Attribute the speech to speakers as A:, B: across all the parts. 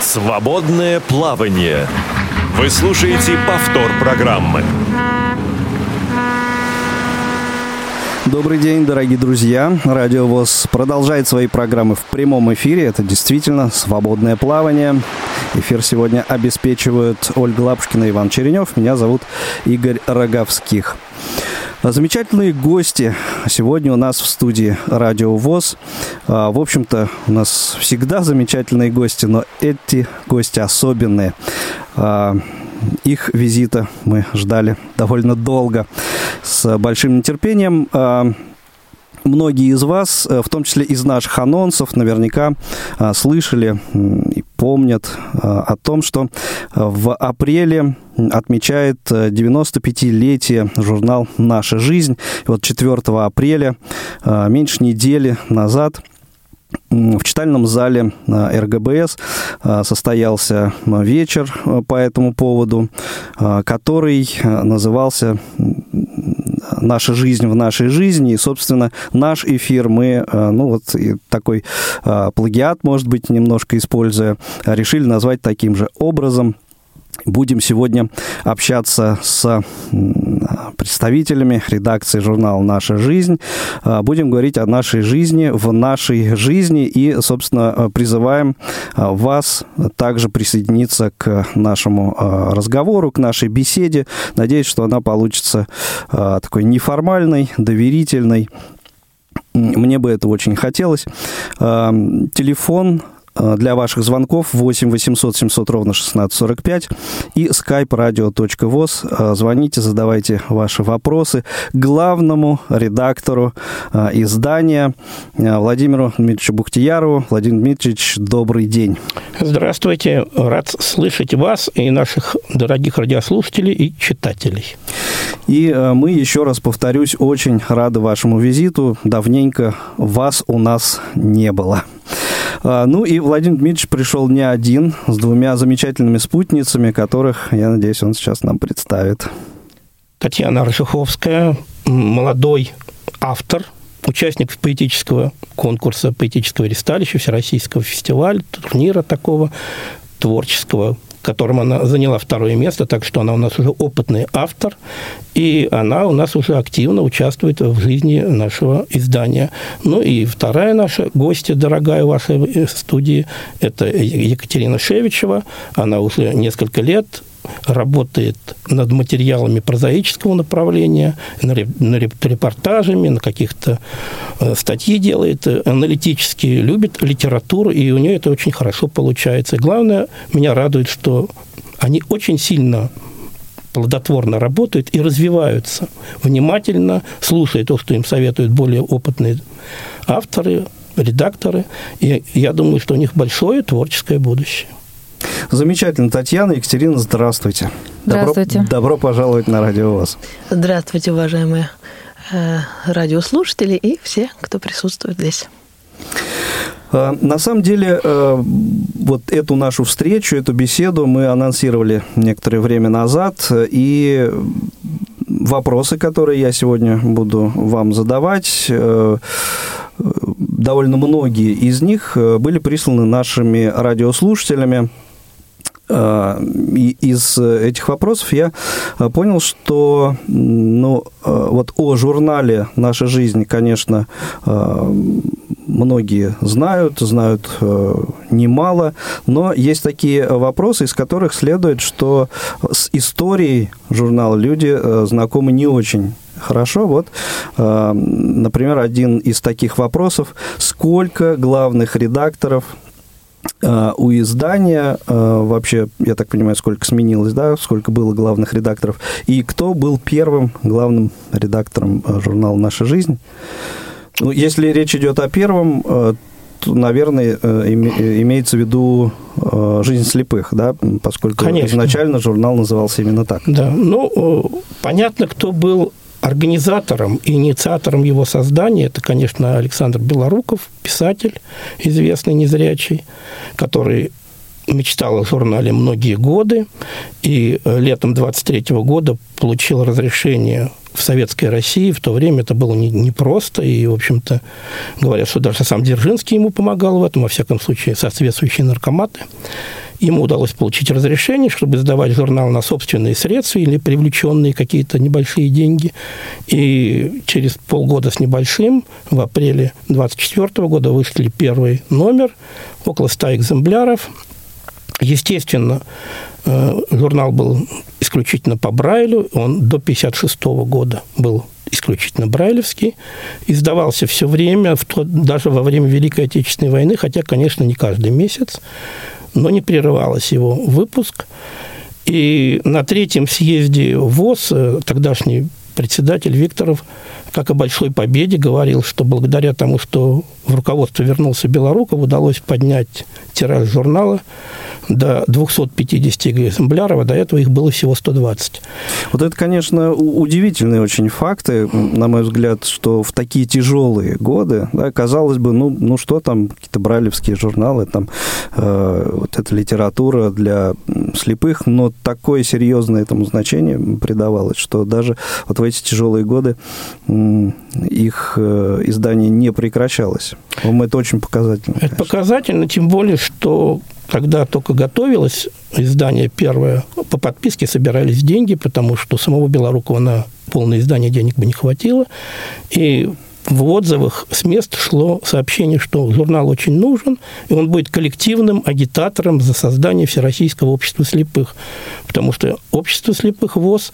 A: Свободное плавание. Вы слушаете повтор программы.
B: Добрый день, дорогие друзья. Радио ВОЗ продолжает свои программы в прямом эфире. Это действительно свободное плавание. Эфир сегодня обеспечивают Ольга Лапушкина и Иван Черенев. Меня зовут Игорь Роговских. Замечательные гости сегодня у нас в студии Радио ВОЗ. А, в общем-то, у нас всегда замечательные гости, но эти гости особенные. А, их визита мы ждали довольно долго, с большим нетерпением. А, многие из вас, э, в том числе из наших анонсов, наверняка слышали и помнят а, о том, что в апреле отмечает 95-летие журнал «Наша жизнь». И вот 4 апреля, меньше недели назад, в читальном зале РГБС состоялся вечер по этому поводу, который назывался наша жизнь в нашей жизни. И, собственно, наш эфир мы, э, ну, вот такой э, плагиат, может быть, немножко используя, решили назвать таким же образом – Будем сегодня общаться с представителями редакции журнала «Наша жизнь». А, будем говорить о нашей жизни в нашей жизни и, собственно, призываем а, вас также присоединиться к нашему а, разговору, к нашей беседе. Надеюсь, что она получится такой неформальной, доверительной. Мне бы это очень хотелось. Телефон Э, для ваших звонков 8 800 700 ровно 1645 и skype radio.voz. Э, звоните, задавайте ваши вопросы главному редактору э, издания Владимиру Дмитриевичу Бухтиярову. Владимир Дмитриевич, добрый день.
C: Здравствуйте. Рад слышать вас и наших дорогих радиослушателей и читателей.
B: И мы, еще раз повторюсь, очень рады вашему визиту. Давненько вас у нас не было. А, ну и Владимир Дмитриевич пришел не один, с двумя замечательными спутницами, которых, я надеюсь, он сейчас нам представит.
C: Татьяна Рожуховская, молодой автор, участник поэтического конкурса, поэтического ресталища, всероссийского фестиваля, турнира такого творческого, котором она заняла второе место, так что она у нас уже опытный автор, и она у нас уже активно участвует в жизни нашего издания. Ну и вторая наша гостья, дорогая вашей студии, это Екатерина Шевичева. Она уже несколько лет работает над материалами прозаического направления, на репортажами, на каких-то э, статьи делает, аналитически любит литературу, и у нее это очень хорошо получается. И главное, меня радует, что они очень сильно плодотворно работают и развиваются, внимательно слушая то, что им советуют более опытные авторы, редакторы. И я думаю, что у них большое творческое будущее.
B: Замечательно. Татьяна, Екатерина, здравствуйте.
D: Здравствуйте.
B: Добро, добро пожаловать на радио ВОЗ.
D: Здравствуйте, уважаемые э, радиослушатели и все, кто присутствует здесь.
B: А, на самом деле, э, вот эту нашу встречу, эту беседу мы анонсировали некоторое время назад, и вопросы, которые я сегодня буду вам задавать, э, довольно многие из них были присланы нашими радиослушателями. А, из этих вопросов я а, понял, что ну, вот о журнале «Наша жизнь», конечно, многие знают, знают немало, но есть такие вопросы, из которых следует, что с историей журнала люди знакомы не очень хорошо. Вот, например, один из таких вопросов. Сколько главных редакторов у издания а, вообще, я так понимаю, сколько сменилось, да, сколько было главных редакторов, и кто был первым главным редактором а, журнала «Наша жизнь». Ну, если речь идет о первом, то, наверное, имеется в виду «Жизнь слепых», да, поскольку Конечно. изначально журнал назывался именно так.
C: Да, ну, понятно, кто был Организатором и инициатором его создания это, конечно, Александр Белоруков, писатель, известный незрячий, который мечтал о журнале многие годы, и летом 23 года получил разрешение в советской России в то время это было непросто, не и, в общем-то, говорят, что даже сам Дзержинский ему помогал в этом, во всяком случае, соответствующие наркоматы. Ему удалось получить разрешение, чтобы издавать журнал на собственные средства или привлеченные какие-то небольшие деньги. И через полгода с небольшим, в апреле 24 года, вышли первый номер, около 100 экземпляров. Естественно, э, журнал был исключительно по Брайлю, он до 1956 года был исключительно брайлевский, издавался все время, даже во время Великой Отечественной войны, хотя, конечно, не каждый месяц но не прерывалось его выпуск. И на третьем съезде ВОЗ э, тогдашний председатель Викторов, как о большой победе, говорил, что благодаря тому, что в руководство вернулся Белоруков, удалось поднять тираж журнала до 250 экземпляров, а до этого их было всего 120.
B: Вот это, конечно, удивительные очень факты, на мой взгляд, что в такие тяжелые годы, да, казалось бы, ну, ну что там, какие-то бралевские журналы, там э, вот эта литература для слепых, но такое серьезное этому значение придавалось, что даже вот в эти тяжелые годы их э, издание не прекращалось. По-моему, это очень показательно.
C: Это конечно. показательно, тем более, что когда только готовилось издание первое, по подписке собирались деньги, потому что самого Белорукова на полное издание денег бы не хватило. И в отзывах с мест шло сообщение, что журнал очень нужен, и он будет коллективным агитатором за создание Всероссийского общества слепых. Потому что общество слепых ВОЗ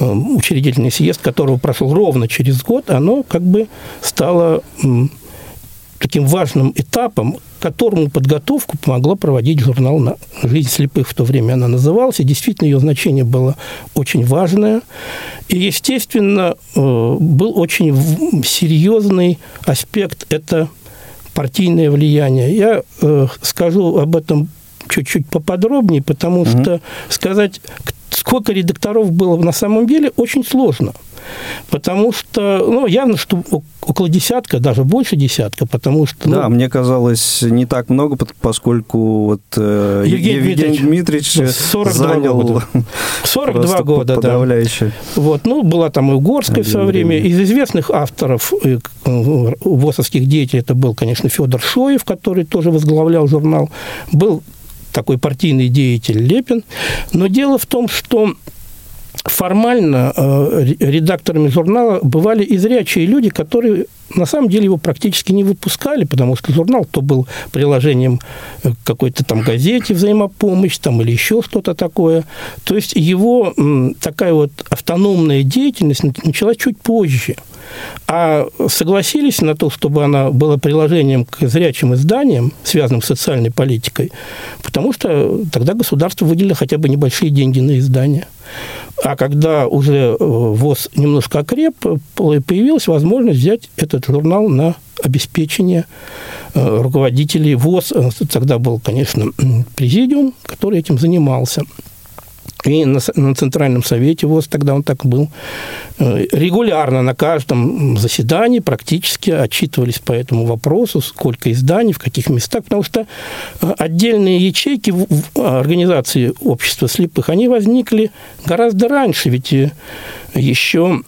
C: учредительный съезд, которого прошел ровно через год, оно как бы стало таким важным этапом, которому подготовку помогло проводить журнал на «Жизнь слепых» в то время она называлась, и действительно ее значение было очень важное. И, естественно, э, был очень серьезный аспект – это партийное влияние. Я э, скажу об этом чуть-чуть поподробнее, потому угу. что сказать, сколько редакторов было на самом деле, очень сложно – Потому что, ну, явно, что около десятка, даже больше десятка, потому что...
B: Ну, да, мне казалось, не так много, поскольку вот э, Евгений, Евгений Дмитриевич 42 занял
C: года. 42 года,
B: подавляющее.
C: да. Вот, ну, была там и Угорская в свое время. Из известных авторов э, ВОСовских деятелей это был, конечно, Федор Шоев, который тоже возглавлял журнал. Был такой партийный деятель Лепин. Но дело в том, что формально э, редакторами журнала бывали и зрячие люди, которые на самом деле его практически не выпускали, потому что журнал то был приложением к какой-то там газете «Взаимопомощь» там, или еще что-то такое. То есть его такая вот автономная деятельность началась чуть позже – а согласились на то, чтобы она была приложением к зрячим изданиям, связанным с социальной политикой, потому что тогда государство выделило хотя бы небольшие деньги на издание. А когда уже э, ВОЗ немножко окреп, появилась возможность взять этот журнал на обеспечение э, руководителей ВОЗ. Тогда был, конечно, президиум, который этим занимался. И на, на Центральном Совете ВОЗ тогда он так был. Э, регулярно на каждом заседании практически отчитывались по этому вопросу, сколько изданий, в каких местах, потому что э, отдельные ячейки в организации общества слепых, они возникли гораздо раньше, ведь э, еще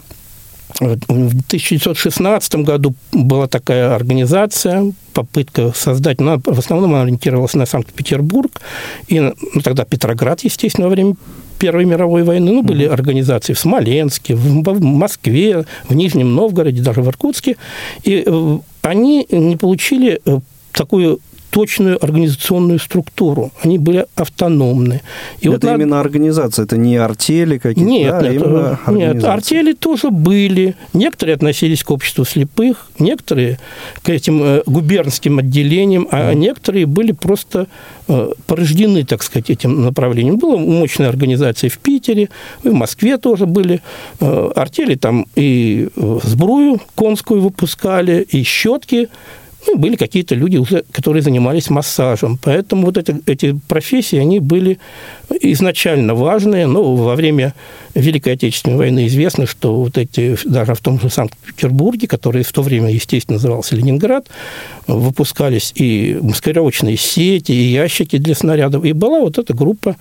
C: в 1916 году была такая организация, попытка создать, ну, в основном она ориентировалась на Санкт-Петербург, и ну, тогда Петроград, естественно, во время Первой мировой войны. Ну, были организации в Смоленске, в Москве, в Нижнем Новгороде, даже в Иркутске. И э, они не получили э, такую точную организационную структуру. Они были автономны.
B: И это вот именно надо... организация, это не артели какие-то?
C: Нет, да, нет, нет, артели тоже были. Некоторые относились к обществу слепых, некоторые к этим э, губернским отделениям, а mm. некоторые были просто э, порождены, так сказать, этим направлением. Была мощная организация в Питере, в Москве тоже были э, артели, там и сбрую конскую выпускали, и щетки ну, были какие-то люди, уже, которые занимались массажем. Поэтому вот это, эти профессии, они были изначально важные. Но во время Великой Отечественной войны известно, что вот эти, даже в том же Санкт-Петербурге, который в то время, естественно, назывался Ленинград, выпускались и маскировочные сети, и ящики для снарядов. И была вот эта группа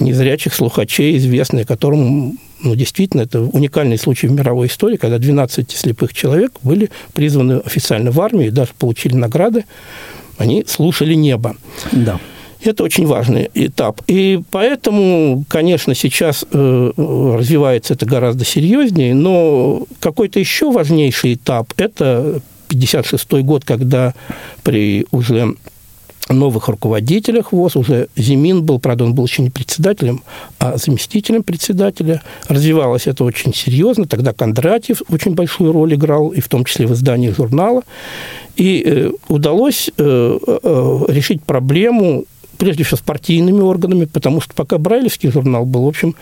C: незрячих слухачей, известная, которым ну, действительно, это уникальный случай в мировой истории, когда 12 слепых человек были призваны официально в армию даже получили награды. Они слушали небо.
B: Да.
C: Это очень важный этап. И поэтому, конечно, сейчас э, развивается это гораздо серьезнее, но какой-то еще важнейший этап – это 56 год, когда при уже новых руководителях ВОЗ. Уже Зимин был, правда, он был еще не председателем, а заместителем председателя. Развивалось это очень серьезно. Тогда Кондратьев очень большую роль играл, и в том числе в издании журнала. И э, удалось э, э, решить проблему прежде всего с партийными органами, потому что пока Брайлевский журнал был, в общем,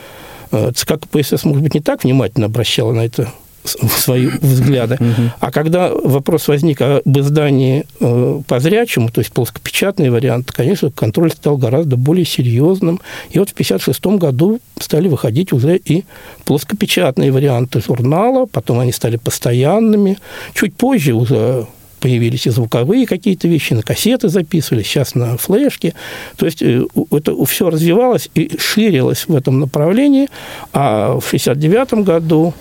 C: ЦК КПСС, может быть, не так внимательно обращала на это свои взгляды. А когда вопрос возник об издании э, по зрячему, то есть плоскопечатный вариант, конечно, контроль стал гораздо более серьезным. И вот в 1956 году стали выходить уже и плоскопечатные варианты журнала, потом они стали постоянными. Чуть позже уже появились и звуковые какие-то вещи, на кассеты записывали, сейчас на флешке. То есть э, это все развивалось и ширилось в этом направлении. А в 1969 году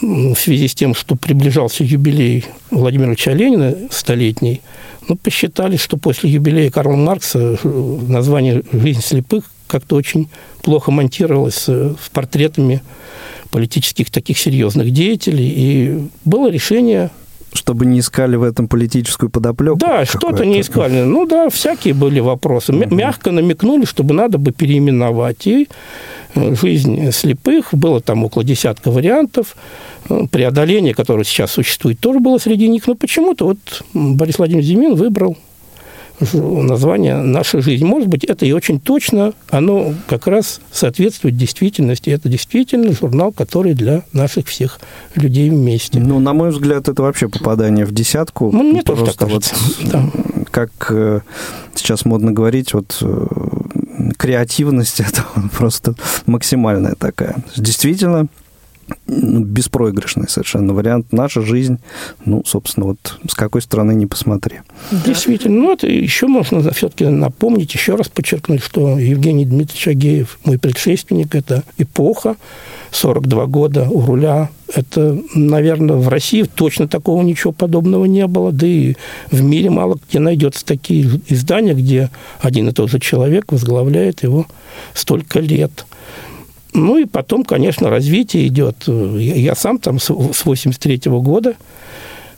C: в связи с тем, что приближался юбилей Владимира Ильича Ленина столетний, ну, посчитали, что после юбилея Карла Маркса э, название «Жизнь слепых» как-то очень плохо монтировалось с портретами политических таких серьезных деятелей. И было решение
B: чтобы не искали в этом политическую подоплеку?
C: Да, что-то не искали. Ну да, всякие были вопросы. Угу. Мягко намекнули, чтобы надо бы переименовать. И э, жизнь слепых, было там около десятка вариантов. Э, преодоление, которое сейчас существует, тоже было среди них. Но почему-то вот Борис Владимирович Зимин выбрал название «Наша жизнь». Может быть, это и очень точно, оно как раз соответствует действительности. Это действительно журнал, который для наших всех людей вместе.
B: Ну, на мой взгляд, это вообще попадание в десятку.
C: Ну, мне тоже так кажется.
B: Вот, да. Как э, сейчас модно говорить, вот э, креативность это просто максимальная такая. Действительно, беспроигрышный совершенно вариант. Наша жизнь, ну, собственно, вот с какой стороны не посмотри.
C: Да. Действительно. Ну, это еще можно все-таки напомнить, еще раз подчеркнуть, что Евгений Дмитриевич Агеев, мой предшественник, это эпоха, 42 года у руля. Это, наверное, в России точно такого ничего подобного не было, да и в мире мало где найдется такие издания, где один и тот же человек возглавляет его столько лет. Ну и потом, конечно, развитие идет. Я сам там с 83 -го года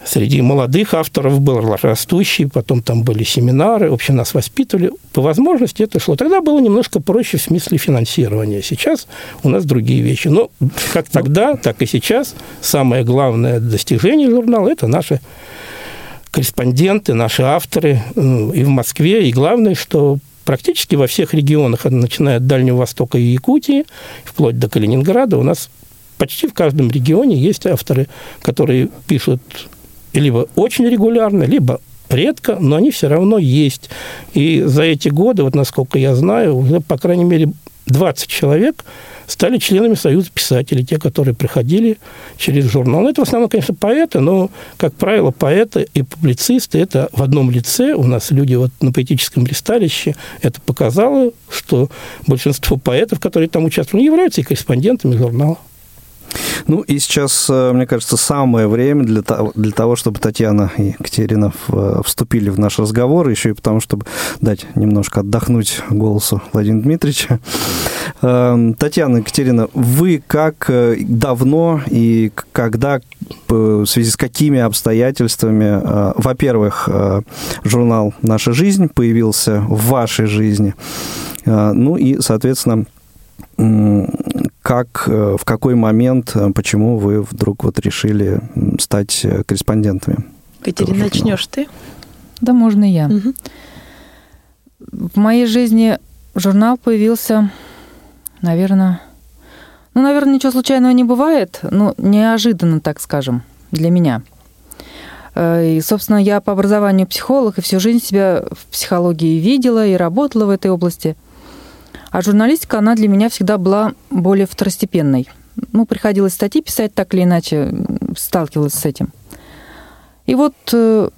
C: среди молодых авторов был растущий, потом там были семинары, в общем, нас воспитывали. По возможности это шло. Тогда было немножко проще в смысле финансирования. Сейчас у нас другие вещи. Но как тогда, так и сейчас самое главное достижение журнала – это наши корреспонденты, наши авторы ну, и в Москве. И главное, что практически во всех регионах, начиная от Дальнего Востока и Якутии, вплоть до Калининграда, у нас почти в каждом регионе есть авторы, которые пишут либо очень регулярно, либо редко, но они все равно есть. И за эти годы, вот насколько я знаю, уже, по крайней мере, 20 человек стали членами Союза писателей, те, которые приходили через журнал. Ну, это в основном, конечно, поэты, но, как правило, поэты и публицисты – это в одном лице. У нас люди вот на поэтическом листалище. Это показало, что большинство поэтов, которые там участвовали, являются и корреспондентами журнала.
B: Ну и сейчас, э, мне кажется, самое время для того, для того чтобы Татьяна и Екатерина э, вступили в наш разговор, еще и потому, чтобы дать немножко отдохнуть голосу Владимира Дмитриевича. Эм, Татьяна, Екатерина, вы как э, давно и когда, в связи с какими обстоятельствами, во-первых, журнал «Наша жизнь» появился в вашей жизни, ну и, соответственно, как, э, в какой момент, э, почему вы вдруг вот решили стать э, корреспондентами?
D: Катерина, начнешь ты?
E: Да, можно я. Угу. В моей жизни журнал появился, наверное, ну, наверное, ничего случайного не бывает, но неожиданно, так скажем, для меня. И, собственно, я по образованию психолог, и всю жизнь себя в психологии видела и работала в этой области – а журналистика, она для меня всегда была более второстепенной. Ну, приходилось статьи писать так или иначе, сталкивалась с этим. И вот э,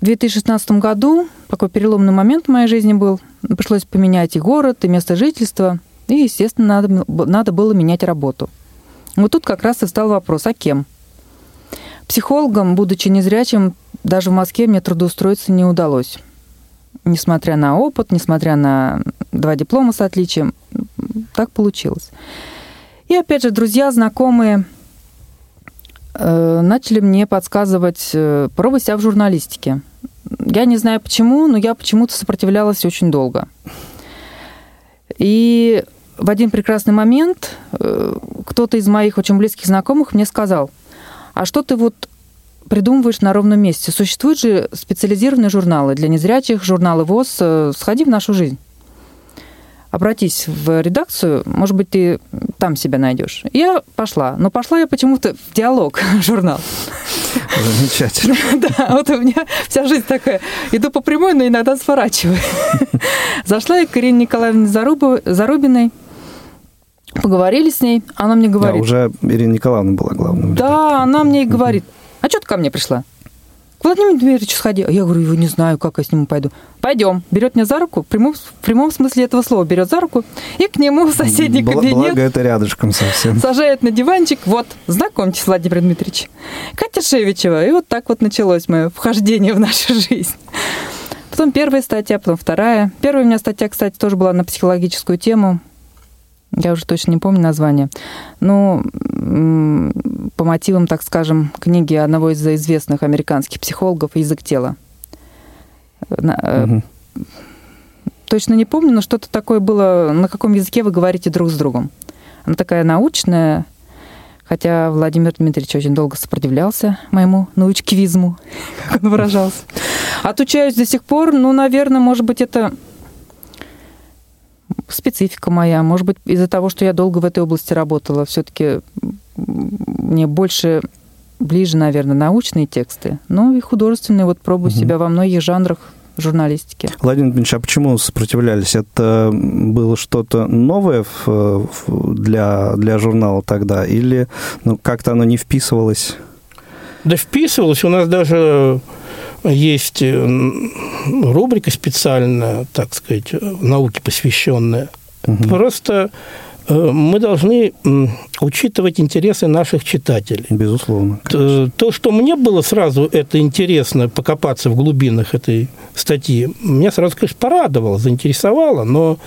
E: в 2016 году такой переломный момент в моей жизни был. Пришлось поменять и город, и место жительства. И, естественно, надо, надо было менять работу. Вот тут как раз и стал вопрос, а кем? Психологом, будучи незрячим, даже в Москве мне трудоустроиться не удалось. Несмотря на опыт, несмотря на два диплома с отличием, так получилось. И опять же, друзья, знакомые э, начали мне подсказывать, э, пробуй себя в журналистике. Я не знаю почему, но я почему-то сопротивлялась очень долго. И в один прекрасный момент э, кто-то из моих очень близких знакомых мне сказал, а что ты вот придумываешь на ровном месте? Существуют же специализированные журналы для незрячих, журналы ВОЗ. Э, сходи в нашу жизнь. Обратись в редакцию, может быть, ты там себя найдешь. Я пошла. Но пошла я почему-то в диалог журнал.
B: Замечательно.
E: Да, вот у меня вся жизнь такая. Иду по прямой, но иногда сворачиваю. Зашла я к Ирине Николаевне Зарубиной, поговорили с ней, она мне говорит...
B: Да, уже Ирина Николаевна была главным.
E: Да, она мне и говорит, а что ты ко мне пришла? К Владимиру Дмитриевичу сходи. А я говорю, его не знаю, как я с ним пойду. Пойдем. Берет меня за руку, в прямом, в прямом смысле этого слова берет за руку, и к нему в соседний
B: Бл-
E: кабинет.
B: Благо это рядышком совсем.
E: Сажает на диванчик. Вот, знакомьтесь, Владимир Дмитриевич. Катя Шевичева. И вот так вот началось мое вхождение в нашу жизнь. Потом первая статья, потом вторая. Первая у меня статья, кстати, тоже была на психологическую тему. Я уже точно не помню название. Ну, по мотивам, так скажем, книги одного из известных американских психологов «Язык тела». Угу. Точно не помню, но что-то такое было, на каком языке вы говорите друг с другом. Она такая научная, хотя Владимир Дмитриевич очень долго сопротивлялся моему научкивизму, как он выражался. Отучаюсь до сих пор, ну, наверное, может быть, это специфика моя. Может быть, из-за того, что я долго в этой области работала, все-таки мне больше ближе, наверное, научные тексты, но и художественные. Вот пробую угу. себя во многих жанрах журналистики.
B: Владимир Дмитриевич, а почему сопротивлялись? Это было что-то новое в, в, для, для журнала тогда? Или ну, как-то оно не вписывалось?
C: Да вписывалось. У нас даже есть э, рубрика специальная, так сказать, науке посвященная. Угу. Просто э, мы должны учитывать интересы наших читателей.
B: Безусловно.
C: Конечно. То, что мне было сразу это интересно покопаться в глубинах этой статьи, меня сразу, конечно, порадовало, заинтересовало, но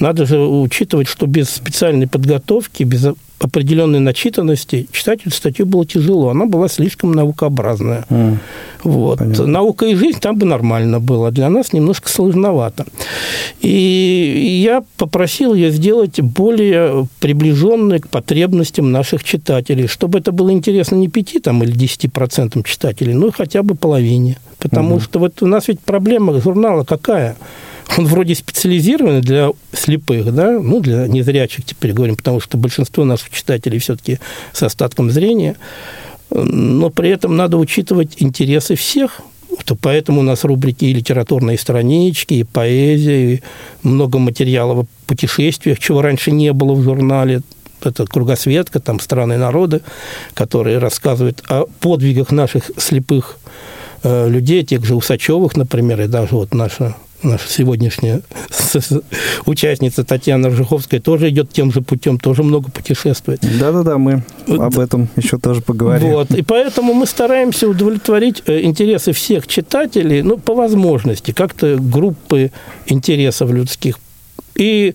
C: надо же учитывать, что без специальной подготовки, без определенной начитанности читать эту статью было тяжело. Она была слишком наукообразная. Mm, вот. Наука и жизнь там бы нормально было. Для нас немножко сложновато. И я попросил ее сделать более приближенной к потребностям наших читателей, чтобы это было интересно не 5 там, или 10% читателей, но хотя бы половине. Потому mm-hmm. что вот у нас ведь проблема журнала какая – он вроде специализированный для слепых, да, ну, для незрячих теперь говорим, потому что большинство наших читателей все-таки с остатком зрения, но при этом надо учитывать интересы всех, то поэтому у нас рубрики и литературные странички, и поэзия, и много материалов о путешествиях, чего раньше не было в журнале. Это кругосветка, там страны народы, которые рассказывают о подвигах наших слепых э, людей, тех же Усачевых, например, и даже вот наша наша сегодняшняя участница Татьяна Ржиховская тоже идет тем же путем, тоже много путешествует.
B: Да-да-да, мы об этом еще тоже поговорим.
C: Вот, и поэтому мы стараемся удовлетворить э, интересы всех читателей, ну, по возможности, как-то группы интересов людских. И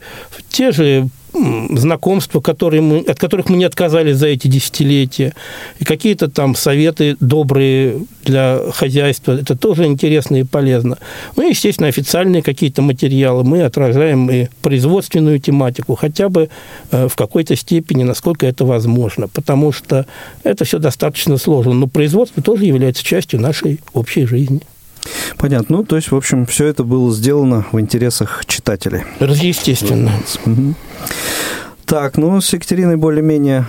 C: те же знакомства, которые мы, от которых мы не отказались за эти десятилетия, и какие-то там советы добрые для хозяйства, это тоже интересно и полезно. Ну и, естественно, официальные какие-то материалы. Мы отражаем и производственную тематику, хотя бы э, в какой-то степени, насколько это возможно, потому что это все достаточно сложно. Но производство тоже является частью нашей общей жизни.
B: Понятно. Ну, то есть, в общем, все это было сделано в интересах читателей.
C: Естественно.
B: Угу. Так, ну, с Екатериной более-менее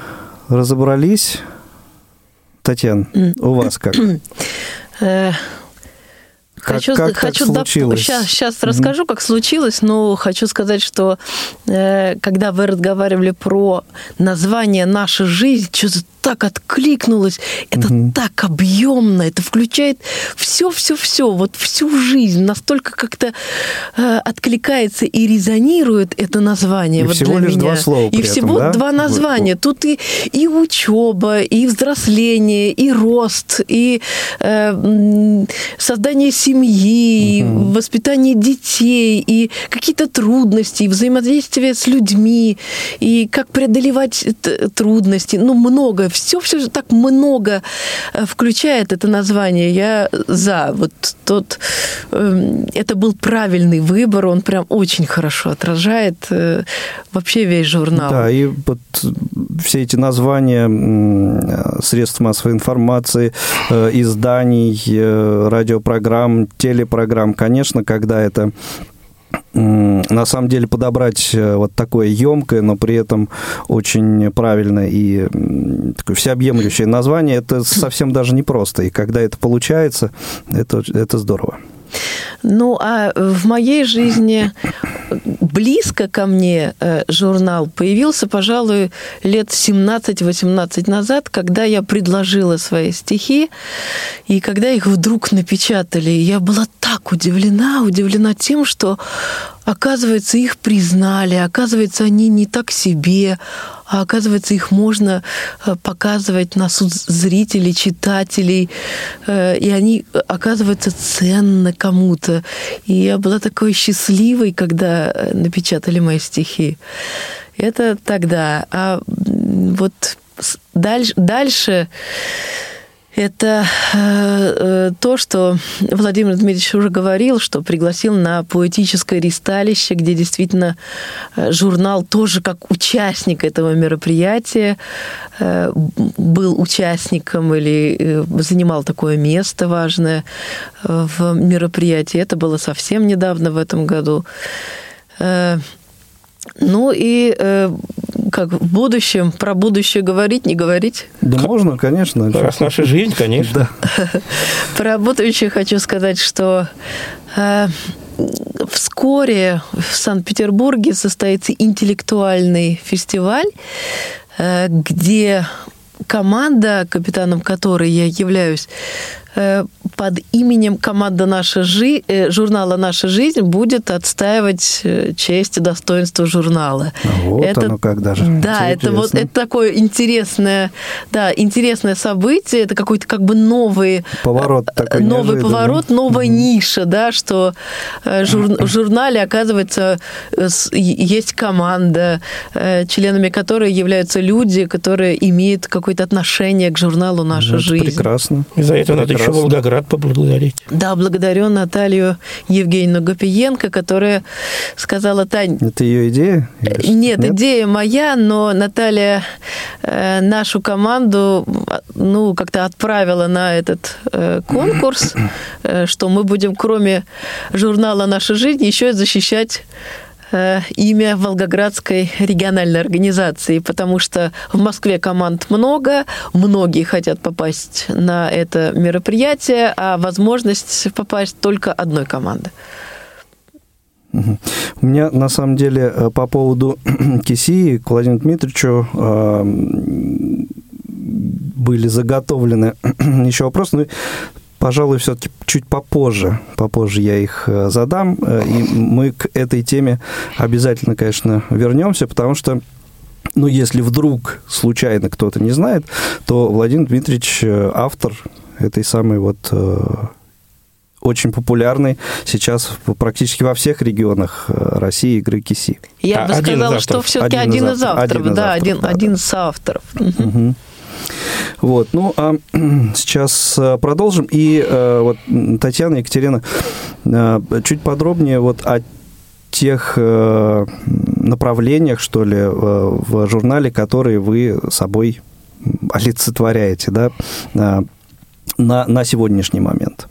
B: разобрались. Татьяна, у вас как?
D: Э,
B: как,
D: хочу,
B: как,
D: хочу
B: как случилось?
D: Сейчас, сейчас расскажу, как случилось, но хочу сказать, что э, когда вы разговаривали про название «Наша жизнь», что-то так откликнулось, это угу. так объемно, это включает все-все-все, вот всю жизнь, настолько как-то э, откликается и резонирует это название.
B: И
D: вот
B: всего
D: для
B: лишь
D: меня.
B: два слова.
D: И всего
B: этом, да?
D: два названия. Тут и, и учеба, и взросление, и рост, и э, создание семьи, угу. воспитание детей, и какие-то трудности, и взаимодействие с людьми, и как преодолевать трудности. Ну, много все, все так много э, включает это название. Я за. Вот тот, эм, это был правильный выбор, он прям очень хорошо отражает э, вообще весь журнал.
B: Да, и вот все эти названия средств массовой информации, э, изданий, радиопрограмм, телепрограмм, конечно, когда это на самом деле подобрать э, вот такое емкое, но при этом очень правильное и такое всеобъемлющее название, это совсем даже непросто. И когда это получается, это, это здорово.
D: Ну, а в моей жизни близко ко мне э, журнал появился, пожалуй, лет 17-18 назад, когда я предложила свои стихи, и когда их вдруг напечатали, я была так удивлена, удивлена тем, что оказывается, их признали, оказывается, они не так себе, а оказывается, их можно э, показывать на суд зрителей, читателей, э, и они, оказывается, ценны кому-то. И я была такой счастливой, когда э, напечатали мои стихи. Это тогда. А вот дальше, дальше это э, э, то, что Владимир Дмитриевич уже говорил, что пригласил на поэтическое ристалище, где действительно э, журнал тоже как участник этого мероприятия был участником или занимал такое место важное в мероприятии. Это было совсем недавно в этом году. Ну и э, как в будущем, про будущее говорить, не говорить?
B: Да как? можно, конечно.
C: Раз наша жизнь, конечно.
D: Да. Про будущее хочу сказать, что э, вскоре в Санкт-Петербурге состоится интеллектуальный фестиваль, э, где команда, капитаном которой я являюсь, под именем команда «Наша жизнь», э, журнала «Наша жизнь» будет отстаивать э, честь и достоинство журнала.
B: Вот это, оно как даже.
D: Да, это вот это такое интересное, да, интересное событие, это какой-то как бы новый
B: поворот, такой
D: новый поворот, новая mm-hmm. ниша, да, что жур, в журнале оказывается есть команда, членами которой являются люди, которые имеют какое-то отношение к журналу «Наша
B: это
D: жизнь».
B: Прекрасно.
C: И за это надо еще Волгоград поблагодарить.
D: Да, благодарю Наталью Евгеньевну Гопиенко, которая сказала, Тань...
B: Это ее идея?
D: Нет, Нет, идея моя, но Наталья э, нашу команду ну, как-то отправила на этот э, конкурс, э, что мы будем, кроме журнала «Наша жизнь», еще и защищать имя Волгоградской региональной организации, потому что в Москве команд много, многие хотят попасть на это мероприятие, а возможность попасть только одной команды.
B: У меня, на самом деле, э, по поводу Кисии к Владимиру Дмитриевичу э, были заготовлены еще вопросы. Ну, пожалуй, все-таки чуть попозже, попозже я их э, задам, э, и мы к этой теме обязательно, конечно, вернемся, потому что ну, если вдруг случайно кто-то не знает, то Владимир Дмитриевич э, автор этой самой вот очень популярный сейчас практически во всех регионах России игры КИСИ.
D: Я а, бы сказала, что все-таки один, из авторов, один из да, авторов, один, да, один из авторов. Угу.
B: Вот, ну, а сейчас э, продолжим. И э, вот Татьяна, Екатерина, э, чуть подробнее вот о тех направлениях, что ли, в журнале, которые вы собой олицетворяете, да, на, на сегодняшний момент.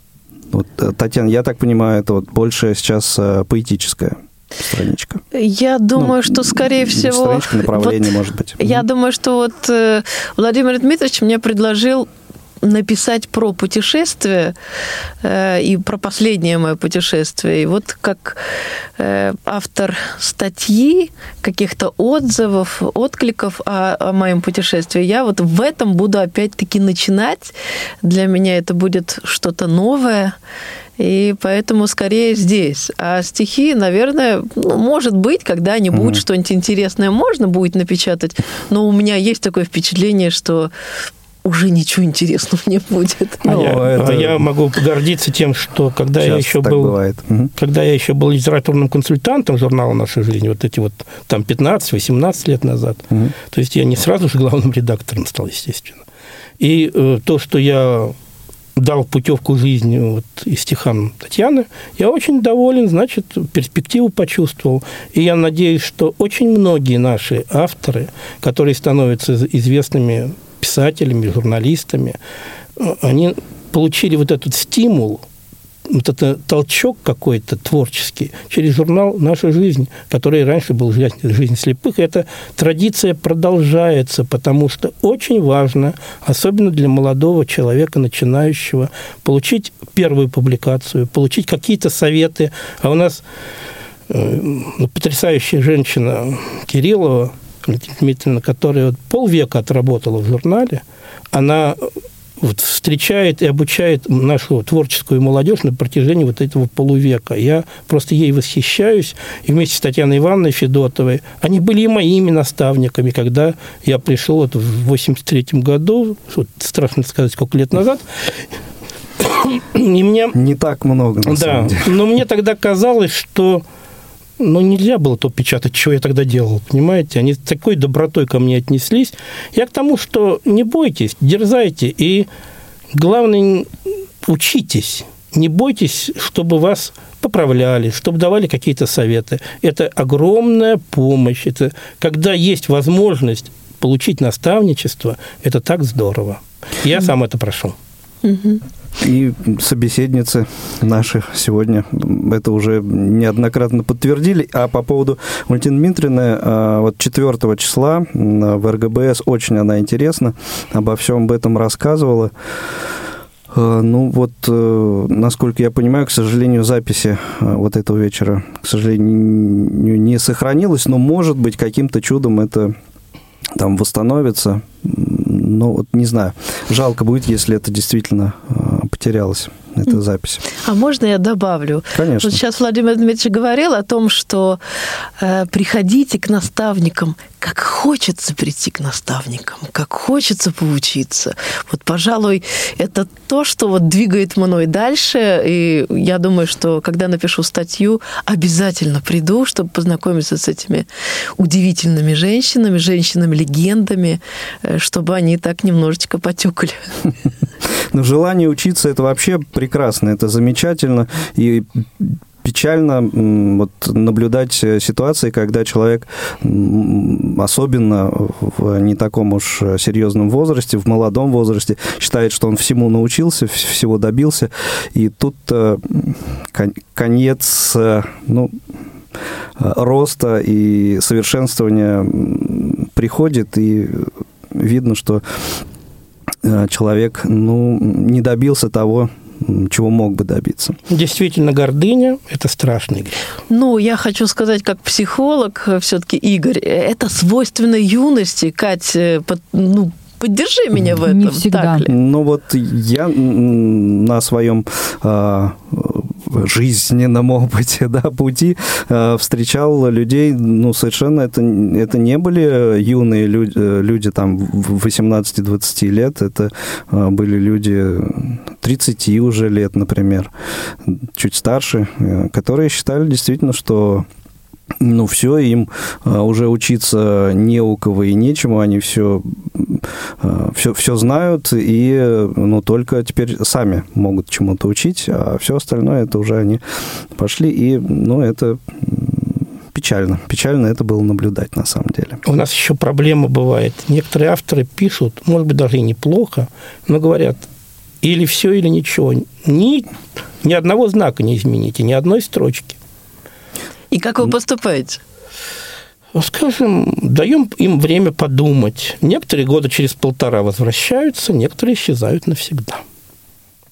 B: Вот, Татьяна, я так понимаю, это вот больше сейчас поэтическое страничка?
D: Я думаю, ну, что, скорее всего...
B: Страничка, направление, вот, может быть.
D: Я думаю, что вот э, Владимир Дмитриевич мне предложил написать про путешествие э, и про последнее мое путешествие. И вот как э, автор статьи, каких-то отзывов, откликов о, о моем путешествии, я вот в этом буду опять-таки начинать. Для меня это будет что-то новое. И поэтому скорее здесь. А стихи, наверное, ну, может быть, когда-нибудь mm-hmm. что-нибудь интересное можно будет напечатать. Но у меня есть такое впечатление, что уже ничего интересного не будет.
C: А, ну, я, это... а я могу гордиться тем, что когда Часто я еще был, бывает. когда я еще был литературным консультантом журнала «Наша жизнь», вот эти вот там 15-18 лет назад, угу. то есть я не сразу же главным редактором стал, естественно. И э, то, что я дал путевку жизни вот, и стихам Татьяны, я очень доволен, значит, перспективу почувствовал. И я надеюсь, что очень многие наши авторы, которые становятся известными писателями, журналистами, они получили вот этот стимул – вот это толчок какой-то творческий через журнал «Наша жизнь», который раньше был «Жизнь слепых». И эта традиция продолжается, потому что очень важно, особенно для молодого человека, начинающего, получить первую публикацию, получить какие-то советы. А у нас э, потрясающая женщина Кириллова, Дмитриевна, которая вот полвека отработала в журнале, она вот, встречает и обучает нашу творческую молодежь на протяжении вот этого полувека. Я просто ей восхищаюсь. И вместе с Татьяной Ивановной Федотовой они были и моими наставниками, когда я пришел вот в 83 году, вот страшно сказать, сколько лет назад,
B: и мне... Не так много, на
C: да, самом деле. Но мне тогда казалось, что ну, нельзя было то печатать, чего я тогда делал, понимаете? Они с такой добротой ко мне отнеслись. Я к тому, что не бойтесь, дерзайте, и главное, учитесь. Не бойтесь, чтобы вас поправляли, чтобы давали какие-то советы. Это огромная помощь. Это когда есть возможность получить наставничество, это так здорово. Я сам это прошу.
B: И собеседницы наши сегодня это уже неоднократно подтвердили. А по поводу Валентины Дмитриевны, а, вот 4 числа в РГБС очень она интересна, обо всем об этом рассказывала. А, ну вот, э, насколько я понимаю, к сожалению, записи а, вот этого вечера, к сожалению, не сохранилось, но, может быть, каким-то чудом это там восстановится. Ну, вот не знаю. Жалко будет, если это действительно потерялась эта запись.
D: А можно я добавлю?
B: Конечно.
D: Вот сейчас Владимир Дмитриевич говорил о том, что э, приходите к наставникам, как хочется прийти к наставникам, как хочется поучиться. Вот, пожалуй, это то, что вот двигает мной дальше. И я думаю, что когда напишу статью, обязательно приду, чтобы познакомиться с этими удивительными женщинами, женщинами-легендами, э, чтобы они так немножечко потюкали.
B: Но желание учиться – это вообще прекрасно, это замечательно. И печально вот, наблюдать ситуации, когда человек, особенно в не таком уж серьезном возрасте, в молодом возрасте, считает, что он всему научился, всего добился, и тут э, конец, э, ну, роста и совершенствования приходит, и видно, что Э, человек ну, не добился того, чего мог бы добиться.
C: Действительно, гордыня – это страшный грех.
D: Ну, я хочу сказать, как психолог, э, все-таки, Игорь, э, это свойственно юности, Кать, ну, Поддержи меня в этом.
E: Не всегда. Так
B: ли? Ну вот я на своем а, жизненном опыте, да, пути э, встречал людей, ну, совершенно это, это не были юные люди, люди там 18-20 лет, это э, были люди 30 уже лет, например, чуть старше, э, которые считали действительно, что ну, все, им а, уже учиться не у кого и нечему, они все, все, все знают, и ну, только теперь сами могут чему-то учить, а все остальное это уже они пошли, и ну, это печально. Печально это было наблюдать на самом деле.
C: У нас еще проблема бывает. Некоторые авторы пишут, может быть, даже и неплохо, но говорят, или все, или ничего. Ни, ни одного знака не измените, ни одной строчки.
D: И как вы поступаете?
C: скажем, даем им время подумать. Некоторые года через полтора возвращаются, некоторые исчезают навсегда.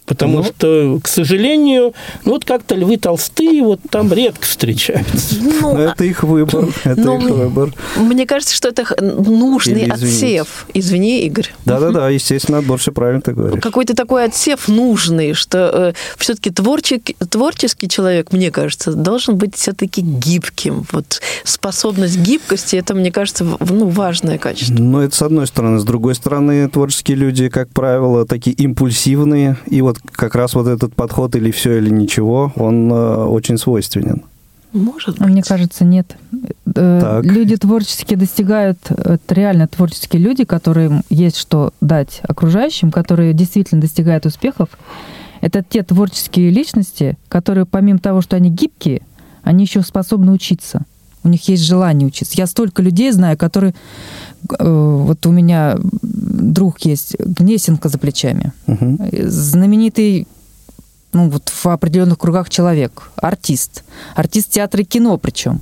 C: Потому ну, что, к сожалению, ну вот как-то львы толстые вот там редко встречаются.
B: Ну, это их выбор. Это ну, их выбор.
D: Мне кажется, что это нужный Или отсев. Извини, Игорь.
B: Да-да-да, естественно, отбор, все правильно ты говоришь.
D: Какой-то такой отсев нужный, что э, все-таки творческий, творческий человек, мне кажется, должен быть все-таки гибким. Вот способность гибкости, это, мне кажется, ну, важное качество.
B: Ну, это с одной стороны. С другой стороны, творческие люди, как правило, такие импульсивные, и вот как раз вот этот подход или все, или ничего, он э, очень свойственен.
D: Может
E: а быть. Мне кажется, нет. Э, так. Люди творческие достигают, это реально творческие люди, которым есть что дать окружающим, которые действительно достигают успехов. Это те творческие личности, которые помимо того, что они гибкие, они еще способны учиться. У них есть желание учиться. Я столько людей знаю, которые... Э, вот у меня друг есть, Гнесинка за плечами. Угу. Знаменитый ну, вот в определенных кругах человек, артист. Артист театра и кино причем.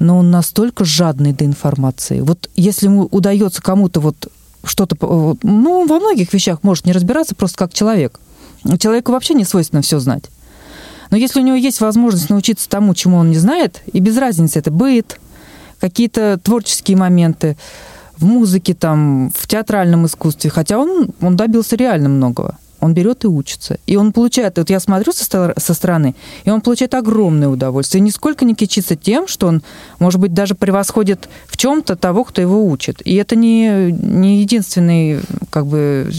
E: Но он настолько жадный до информации. Вот если ему удается кому-то вот что-то... Ну, во многих вещах может не разбираться просто как человек. Человеку вообще не свойственно все знать. Но если у него есть возможность научиться тому, чему он не знает, и без разницы, это быт, какие-то творческие моменты, в музыке, там, в театральном искусстве, хотя он, он добился реально многого. Он берет и учится. И он получает, вот я смотрю со, со стороны, и он получает огромное удовольствие. И нисколько не кичится тем, что он, может быть, даже превосходит в чем-то того, кто его учит. И это не, не единственный, как бы,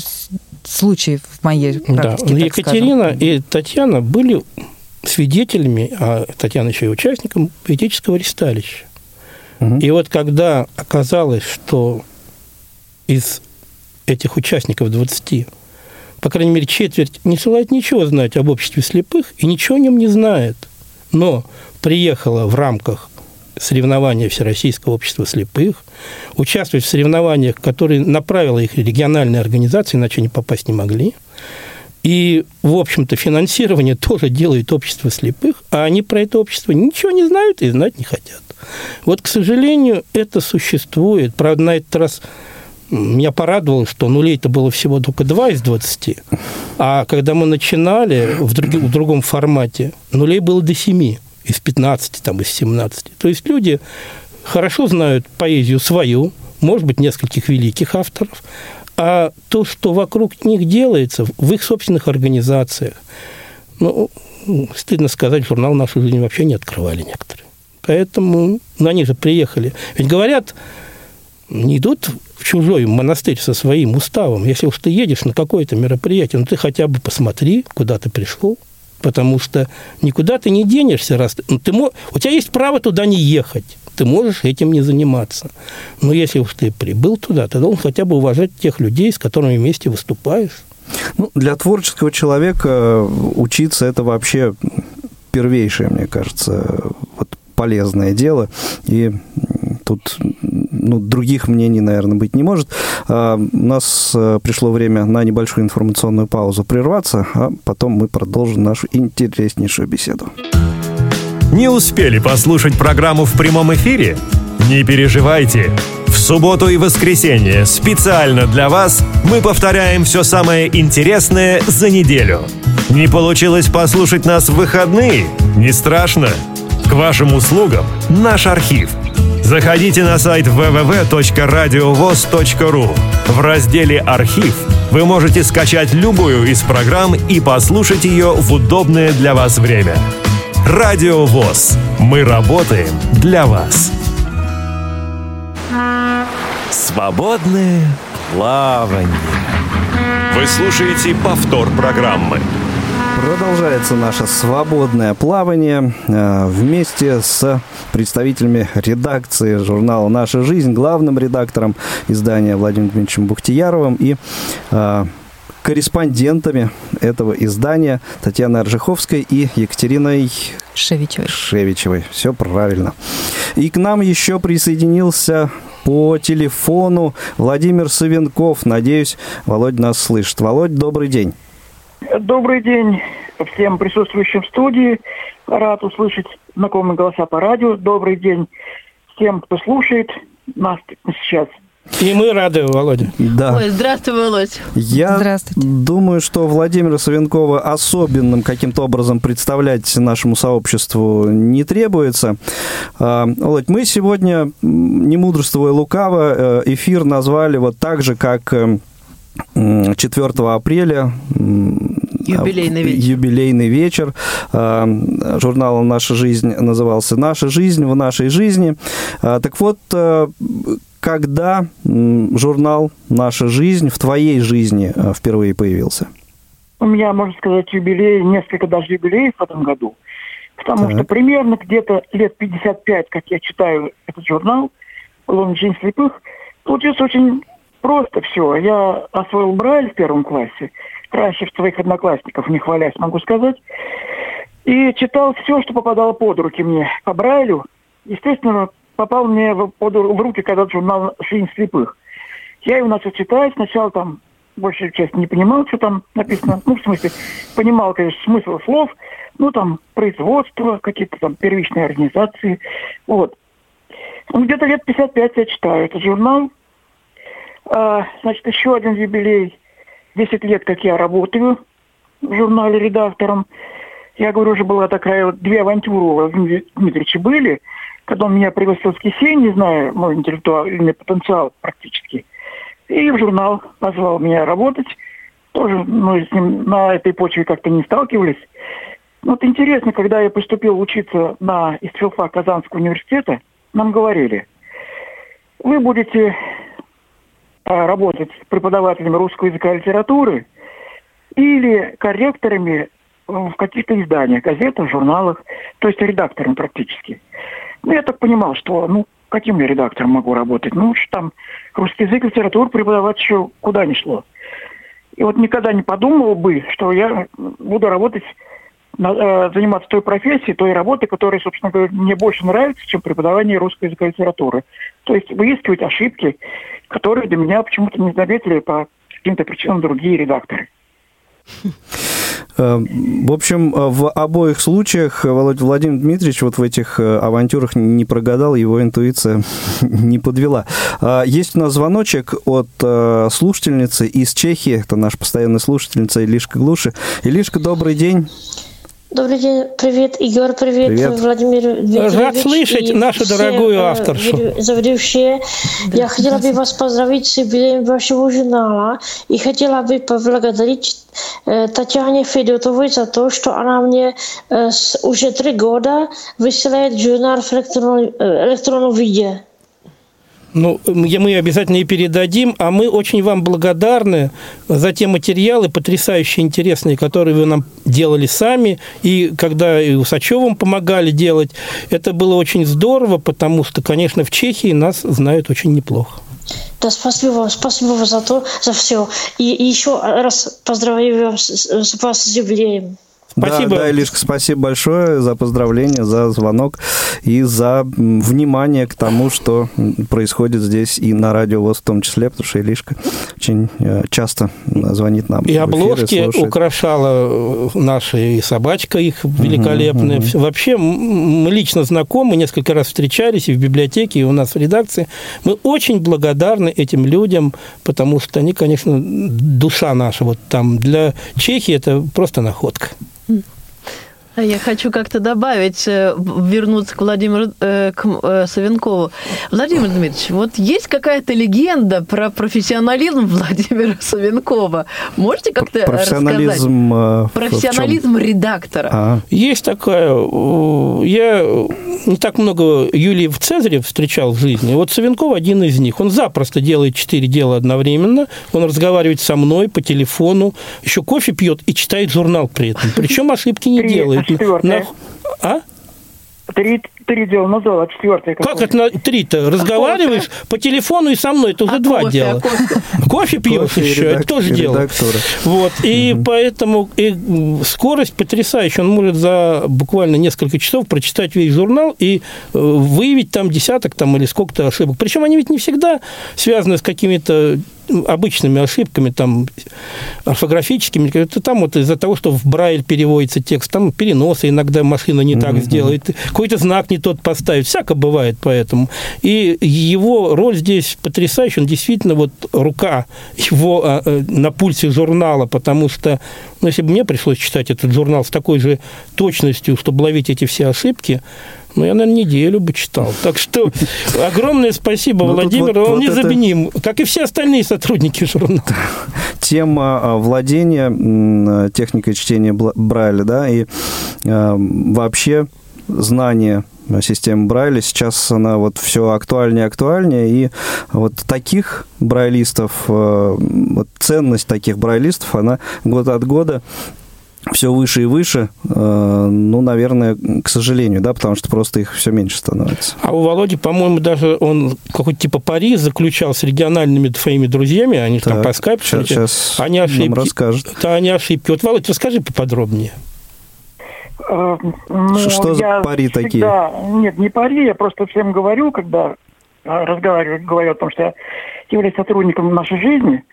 E: случай в моей практике.
C: Да. Екатерина скажем. и Татьяна были свидетелями, а Татьяна еще и участником поэтического ресталища. И вот когда оказалось, что из этих участников 20, по крайней мере, четверть не желает ничего знать об обществе слепых и ничего о нем не знает, но приехала в рамках соревнования Всероссийского общества слепых, участвовать в соревнованиях, которые направила их региональная организация, иначе они попасть не могли. И, в общем-то, финансирование тоже делает общество слепых, а они про это общество ничего не знают и знать не хотят. Вот, к сожалению, это существует. Правда, на этот раз меня порадовало, что нулей-то было всего только два из 20. А когда мы начинали в, друг, в другом формате, нулей было до 7 из 15, там, из 17. То есть люди хорошо знают поэзию свою, может быть, нескольких великих авторов, а то, что вокруг них делается в их собственных организациях, ну, стыдно сказать, журнал «Нашу жизнь» вообще не открывали некоторые. Поэтому ну, они же приехали. Ведь говорят, не идут в чужой монастырь со своим уставом. Если уж ты едешь на какое-то мероприятие, ну ты хотя бы посмотри, куда ты пришел. Потому что никуда ты не денешься, раз ну, ты, у тебя есть право туда не ехать. Ты можешь этим не заниматься. Но если уж ты прибыл туда, ты должен хотя бы уважать тех людей, с которыми вместе выступаешь.
B: Ну, для творческого человека э, учиться это вообще первейшее, мне кажется, полезное дело, и тут ну, других мнений, наверное, быть не может. А, у нас э, пришло время на небольшую информационную паузу прерваться, а потом мы продолжим нашу интереснейшую беседу.
A: Не успели послушать программу в прямом эфире? Не переживайте. В субботу и воскресенье специально для вас мы повторяем все самое интересное за неделю. Не получилось послушать нас в выходные? Не страшно. К вашим услугам наш архив. Заходите на сайт www.radiovoz.ru. В разделе «Архив» вы можете скачать любую из программ и послушать ее в удобное для вас время. Радио ВОЗ. Мы работаем для вас. Свободное плавание. Вы слушаете повтор программы.
B: Продолжается наше свободное плавание э, вместе с представителями редакции журнала «Наша жизнь», главным редактором издания Владимиром Дмитриевичем Бухтияровым и э, корреспондентами этого издания Татьяной Аржиховской и Екатериной
E: Шевичевой.
B: Шевичевой. Все правильно. И к нам еще присоединился по телефону Владимир Савенков. Надеюсь, Володь нас слышит. Володь, добрый день.
F: Добрый день всем присутствующим в студии. Рад услышать знакомые голоса по радио. Добрый день всем, кто слушает нас сейчас.
C: И мы рады, Володя.
B: Да.
D: Ой, здравствуй, Володь.
B: Я
E: Здравствуйте.
B: думаю, что Владимира Савенкова особенным каким-то образом представлять нашему сообществу не требуется. А, Володь, мы сегодня, не мудрствуя лукаво, э, эфир назвали вот так же, как э, 4 апреля
D: Юбилейный вечер.
B: юбилейный вечер. А, Журнал «Наша жизнь» назывался «Наша жизнь в нашей жизни». А, Так вот, э, когда журнал «Наша жизнь» в твоей жизни э, впервые появился?
F: У меня, можно сказать, юбилей, несколько даже юбилеев в этом году. Потому
B: Так.
F: что примерно где-то лет 55, как я читаю этот журнал «Лунный день слепых», получилось очень просто все. Я освоил Брайль в первом классе, раньше своих одноклассников, не хвалясь, могу сказать. И читал все, что попадало под руки мне по Брайлю. Естественно, попал мне в, под в руки когда журнал «Жизнь слепых». Я его начал читать. Сначала там большую часть не понимал, что там написано. Ну, в смысле, понимал, конечно, смысл слов. Ну, там, производство, какие-то там первичные организации. Вот. Ну, где-то лет 55 я читаю этот журнал. А, значит, еще один юбилей. 10 лет, как я работаю в журнале редактором. Я говорю, уже была такая вот, две авантюры у Владимира Дмитриевича были, когда он меня пригласил в воскресенье, зная мой интеллектуальный потенциал практически. И в журнал позвал меня работать. Тоже мы с ним на этой почве как-то не сталкивались. Ну, Вот интересно, когда я поступил учиться на ИСТФИЛФА Казанского университета, нам говорили, вы будете работать преподавателями русского языка и литературы или корректорами э, в каких-то изданиях, газетах, журналах, то есть редактором практически. Ну, я так понимал, что, ну, каким я редактором могу работать? Ну, что там русский язык, литературу преподавать еще куда ни шло. И вот никогда не подумал бы, что я буду работать, заниматься той профессией, той работой, которая, собственно говоря, мне больше нравится, чем преподавание русского языка и литературы. То есть выискивать ошибки, которые до меня почему-то не заметили по каким-то причинам другие редакторы.
B: Э, В общем, э, в обоих случаях Владимир Дмитриевич вот в этих э, авантюрах не прогадал, его интуиция не подвела. А, Есть у нас звоночек от э, слушательницы из Чехии, это наша постоянная слушательница Илишка Глуши. Илишка, добрый день.
G: Добрый день, привет, Игорь, привет,
B: Привет.
G: Владимир Дмитриевич.
C: Рад слышать
G: и
C: нашу
G: все,
C: дорогую
G: э,
C: авторшу.
G: веду- Заведущие. Я хотела бы вас поздравить с юбилеем вашего журнала и хотела бы поблагодарить э, Татьяне Федотовой за то, что она мне э, с- уже три года высылает журнал в электронном, э, электронном виде.
C: Ну, мы обязательно и передадим, а мы очень вам благодарны за те материалы потрясающе интересные, которые вы нам делали сами, и когда и Усачевым помогали делать, это было очень здорово, потому что, конечно, в Чехии нас знают очень неплохо.
G: Да, спасибо вам, спасибо вам за то, за все. И, и еще раз поздравляю вас с- вас с юбилеем.
C: Спасибо.
B: Да, да, Илишка, спасибо большое за поздравление, за звонок и за внимание к тому, что происходит здесь и на радио ВОЗ в том числе, потому что Илишка очень э, часто звонит нам.
C: И
B: эфир
C: обложки
B: слушает.
C: украшала э, наша и собачка их великолепная. Всё- Вообще, м, мы лично знакомы, несколько раз встречались и в библиотеке, и у нас в редакции. Мы очень благодарны этим людям, потому что они, конечно, душа наша. Вот там для Чехии это просто находка.
D: А Я хочу как-то добавить, э, вернуться к Владимиру э, к э, Савенкову. Владимир Дмитриевич, вот есть какая-то легенда про профессионализм Владимира Савенкова. Можете как-то рассказать?
B: Профессионализм... чём?
D: Профессионализм редактора.
B: А,
C: Есть такая... Я не так много Юлиев Цезарев встречал в жизни. Вот Савенков один из них. Он запросто делает четыре дела одновременно. Он разговаривает со мной по телефону, еще кофе пьет и читает журнал при этом. Причем ошибки не делает.
F: Четвёртое?
C: На- А?
F: Три, три дела назвал, а четвертое
C: Как это на три-то? Разговариваешь по телефону и со мной. Это уже
D: А
C: два
D: кофе,
C: дела.
D: а кофе?
C: Кофе пьешь
B: кофе
C: еще, это
B: редак-
C: тоже дело. Вот, и поэтому и скорость потрясающая. Он может за буквально несколько часов прочитать весь журнал и э, выявить там десяток там, или сколько-то ошибок. Причем они ведь не всегда связаны с какими-то обычными ошибками, там, орфографическими. Это там вот из-за того, что в Брайль переводится текст, там переносы иногда машина не так сделает, какой-то знак не не тот поставить, всяко бывает поэтому. И его роль здесь потрясающая, он действительно вот рука его а, э, на пульсе журнала, потому что, ну, если бы мне пришлось читать этот журнал с такой же точностью, чтобы ловить эти все ошибки, ну, я, наверное, неделю бы читал. Так что огромное спасибо, ну, Владимир. Он незаменим, как и все остальные сотрудники журнала.
B: Тема а, владения техникой чтения Брайля, да, и а, вообще знание системы Брайля. Сейчас она вот все актуальнее и актуальнее. И вот таких брайлистов, а, вот ценность таких брайлистов, она год от года все выше и выше, э, ну, наверное, к сожалению, да, потому что просто их все меньше становится.
C: А у Володи, по-моему, даже он какой-то типа Пари заключал с региональными своими друзьями, они так, там по скайпу.
B: Сейчас, сейчас
C: они ошибки,
B: расскажут.
C: Да, они ошибки. Вот, Володь, расскажи поподробнее.
F: Э, ну,
B: что за пари всегда... такие?
F: Нет, не пари, я просто всем говорю, когда разговариваю, говорю о том, что я являюсь сотрудником нашей жизни,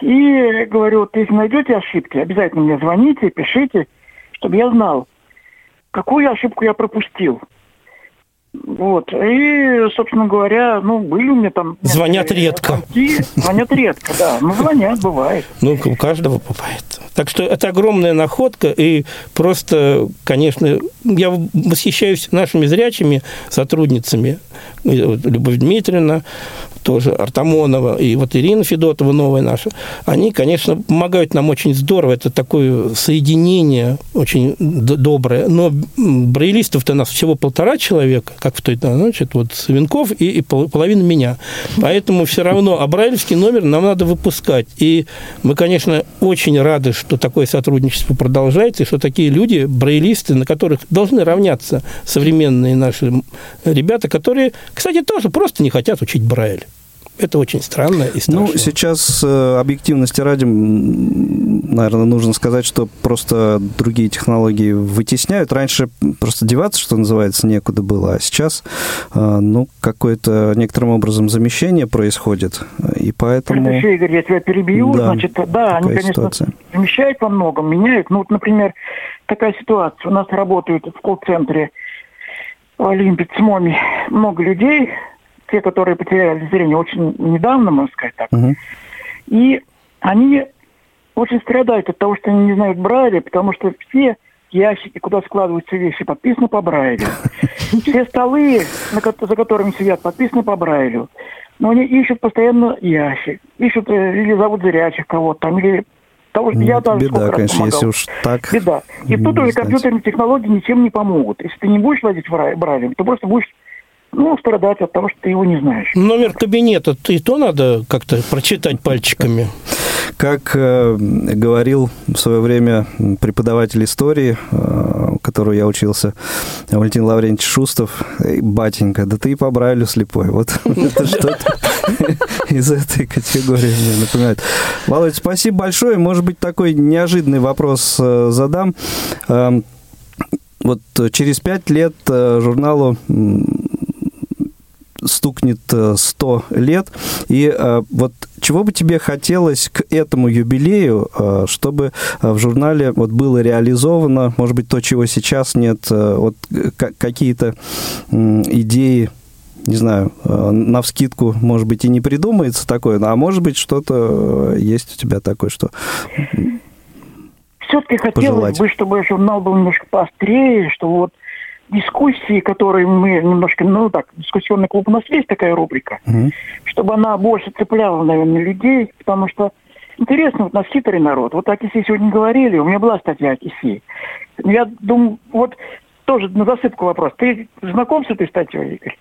F: и говорю, вот если найдете ошибки, обязательно мне звоните, пишите, чтобы я знал, какую ошибку я пропустил. Вот. И, собственно говоря, ну, были у меня там...
C: Звонят редко.
F: Звонки, звонят редко, да. Ну, звонят, бывает.
C: Ну, у каждого бывает. Так что это огромная находка, и просто, конечно, я восхищаюсь нашими зрячими сотрудницами. Любовь Дмитриевна, тоже Артамонова и вот Ирина Федотова, новая наша, они, конечно, помогают нам очень здорово. Это такое соединение очень доброе. Но брайлистов-то нас всего полтора человека, как в той, значит, вот Савенков и, и половина меня. Поэтому все равно, а брайлевский номер нам надо выпускать. И мы, конечно, очень рады, что такое сотрудничество продолжается, и что такие люди, брайлисты, на которых должны равняться современные наши ребята, которые, кстати, тоже просто не хотят учить Брайль. Это очень странно и страшно.
B: Ну, сейчас э, объективности ради, наверное, нужно сказать, что просто другие технологии вытесняют. Раньше просто деваться, что называется, некуда было, а сейчас, э, ну, какое-то некоторым образом замещение происходит, и поэтому...
F: Следующий, Игорь, я тебя перебью. Да, Значит, да, они, конечно, ситуация. замещают во многом, меняют. Ну, вот, например, такая ситуация. У нас работают в колл-центре Олимпик с МОМИ много людей, те, которые потеряли зрение очень недавно, можно сказать так. Угу. И они очень страдают от того, что они не знают Брайля, потому что все ящики, куда складываются вещи, подписаны по Брайлю. Все столы, за которыми сидят, подписаны по Брайлю. Но они ищут постоянно ящик. Ищут э, или зовут зрячих кого-то там, или того, что я даже
B: Беда, конечно, если уж так.
F: Беда. И тут уже компьютерные технологии ничем не помогут. Если ты не будешь владеть Брайлем, то просто будешь ну, страдать от того, что ты его не знаешь.
C: Номер кабинета, и то надо как-то прочитать пальчиками.
B: Как э, говорил в свое время преподаватель истории, э, которого я учился, Валентин Лаврентьевич Шустов, батенька, да ты и по Брайлю слепой. Вот это что-то из этой категории мне напоминает. Володь, спасибо большое. Может быть, такой неожиданный вопрос э, задам. Эм, вот через пять лет э, журналу стукнет 100 э, лет. И э, вот чего бы тебе хотелось к этому юбилею, э, чтобы в журнале вот было реализовано, может быть, то, чего сейчас нет, вот какие-то идеи, не знаю, на вскидку, может быть, и не придумается такое, а может быть, что-то есть у тебя такое, что
F: все-таки хотелось пожелать. бы, чтобы журнал был немножко поострее, что вот дискуссии, которые мы немножко, ну так, дискуссионный клуб у нас есть такая рубрика, mm-hmm. чтобы она больше цепляла, наверное, людей, потому что интересно, вот у нас хитрый народ. Вот о Кисе сегодня говорили, у меня была статья о Кисе. Я думаю, вот тоже на засыпку вопрос. Ты знаком с этой статьей, Игорь?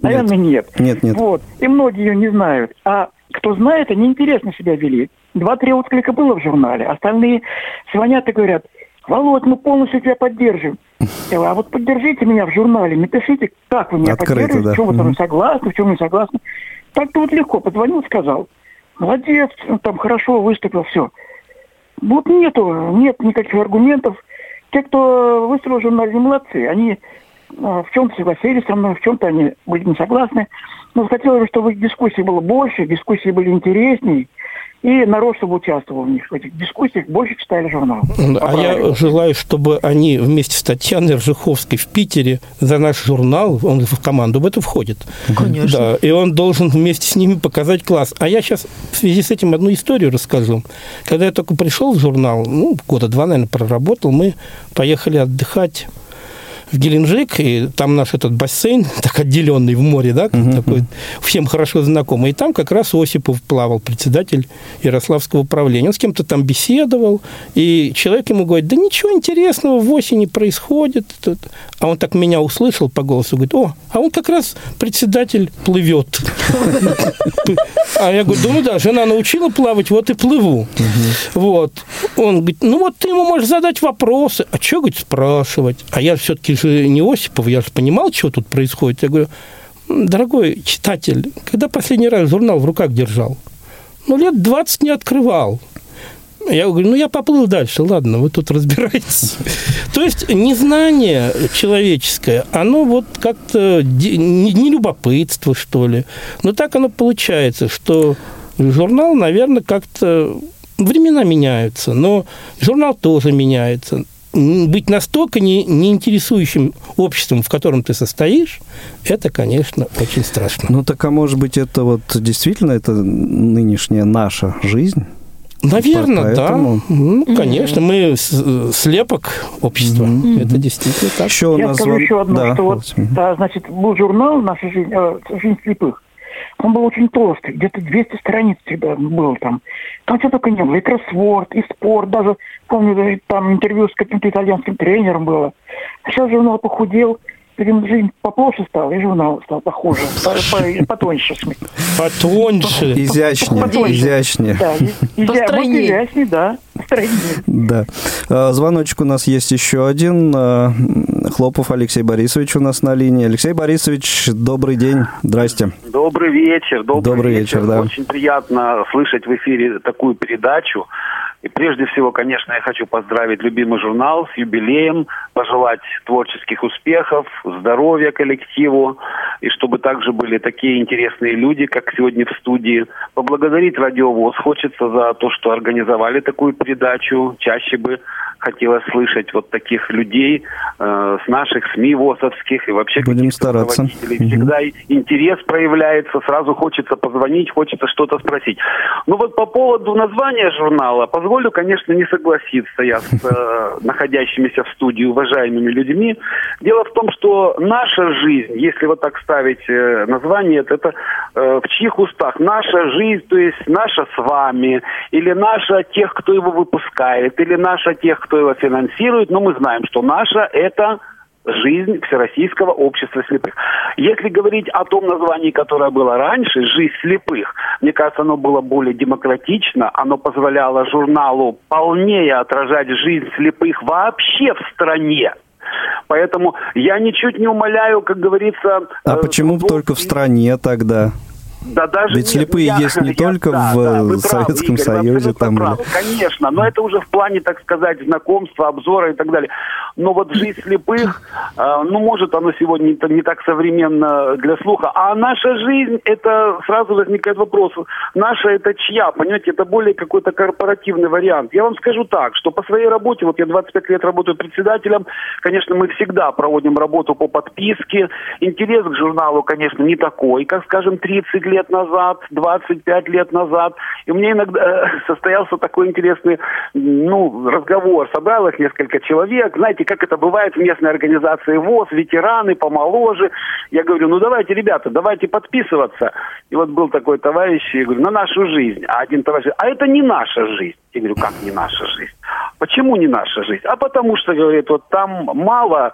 F: Наверное, нет.
B: Нет, нет.
F: Вот. И многие ее не знают. А кто знает, они интересно себя вели. Два-три отклика было в журнале. Остальные звонят и говорят – Володь, мы полностью тебя поддержим. Говорю, а вот поддержите меня в журнале, напишите, как вы меня Открыто, поддерживаете, да. в чем вы там согласны, в чем не согласны. Так-то вот легко, позвонил, сказал. Молодец, там хорошо выступил, все. Вот нету, нет никаких аргументов. Те, кто выступил в журнале, не молодцы. Они в чем-то согласились со мной, в чем-то они были не согласны. Но хотелось бы, чтобы дискуссий было больше, дискуссии были интереснее, и народ, чтобы участвовал в них, в этих дискуссиях, больше читали журнал.
C: А я желаю, чтобы они вместе с Татьяной Ржиховской в Питере за наш журнал, он в команду в это входит.
D: Конечно.
C: Да, и он должен вместе с ними показать класс. А я сейчас в связи с этим одну историю расскажу. Когда я только пришел в журнал, ну, года два, наверное, проработал, мы поехали отдыхать в Геленджик, и там наш этот бассейн, так отделенный в море, да, uh-huh. такой, всем хорошо знакомый, и там как раз Осипов плавал, председатель Ярославского управления. Он с кем-то там беседовал, и человек ему говорит, да ничего интересного в осени происходит. А он так меня услышал по голосу, говорит, о, а он как раз председатель плывет. А я говорю, ну да, жена научила плавать, вот и плыву. Вот. Он говорит, ну вот ты ему можешь задать вопросы. А что, говорит, спрашивать? А я все-таки же не Осипов, я же понимал, что тут происходит. Я говорю, дорогой читатель, когда последний раз журнал в руках держал? Ну, лет 20 не открывал. Я говорю, ну, я поплыл дальше, ладно, вы тут разбираетесь. То есть незнание человеческое, оно вот как-то не любопытство, что ли. Но так оно получается, что журнал, наверное, как-то времена меняются, но журнал тоже меняется быть настолько не, не интересующим обществом, в котором ты состоишь, это, конечно, очень страшно.
B: Ну так, а может быть, это вот действительно это нынешняя наша жизнь?
C: Наверное, Поэтому... да. Ну, конечно, мы слепок общества. Mm-hmm. Это действительно так.
F: Еще Я скажу еще одно, да. что вот, да, значит, был журнал «Наша жизнь, э, жизнь слепых». Он был очень толстый, где-то 200 страниц всегда был там. Там что только не было, и кроссворд, и спорт, даже, помню, там интервью с каким-то итальянским тренером было. А сейчас журнал похудел, Видимо, жизнь попроще стала, и журнал стал похуже, потоньше.
C: Потоньше.
B: Изящнее, изящнее.
F: Да, изящнее, да.
B: Да. А, звоночек у нас есть еще один. А, Хлопов Алексей Борисович у нас на линии. Алексей Борисович, добрый день. Здрасте.
H: Добрый вечер.
B: Добрый, добрый вечер. вечер да.
H: Очень приятно слышать в эфире такую передачу. И прежде всего, конечно, я хочу поздравить любимый журнал с юбилеем, пожелать творческих успехов, здоровья коллективу, и чтобы также были такие интересные люди, как сегодня в студии. Поблагодарить Радиовоз хочется за то, что организовали такую передачу. Чаще бы хотелось слышать вот таких людей э, с наших СМИ ВОСовских и вообще
B: Будем стараться.
H: Всегда угу. интерес проявляется, сразу хочется позвонить, хочется что-то спросить. Ну вот по поводу названия журнала, позволю, конечно, не согласиться я с э, находящимися в студии уважаемыми людьми. Дело в том, что наша жизнь, если вот так ставить э, название, это э, в чьих устах? Наша жизнь, то есть наша с вами, или наша тех, кто его выпускает, или наша тех, кто его финансирует, но мы знаем, что наша это жизнь Всероссийского общества слепых. Если говорить о том названии, которое было раньше, «Жизнь слепых», мне кажется, оно было более демократично, оно позволяло журналу полнее отражать жизнь слепых вообще в стране. Поэтому я ничуть не умоляю, как говорится...
B: А э, почему только в стране тогда?
H: Да даже
B: Ведь слепые я, есть не я, только да, в да, Советском правы, Союзе. Там
H: правы, Конечно, но это уже в плане, так сказать, знакомства, обзора и так далее. Но вот жизнь слепых, э, ну, может, оно сегодня не, не так современно для слуха. А наша жизнь, это сразу возникает вопрос, наша это чья? Понимаете, это более какой-то корпоративный вариант. Я вам скажу так, что по своей работе, вот я 25 лет работаю председателем, конечно, мы всегда проводим работу по подписке. Интерес к журналу, конечно, не такой, как, скажем, 30 лет лет назад, 25 лет назад. И меня иногда э, состоялся такой интересный ну, разговор. Собралось несколько человек. Знаете, как это бывает в местной организации ВОЗ, ветераны помоложе. Я говорю, ну давайте, ребята, давайте подписываться. И вот был такой товарищ, я говорю, на нашу жизнь. А один товарищ, а это не наша жизнь. Я говорю, как не наша жизнь? Почему не наша жизнь? А потому что, говорит, вот там мало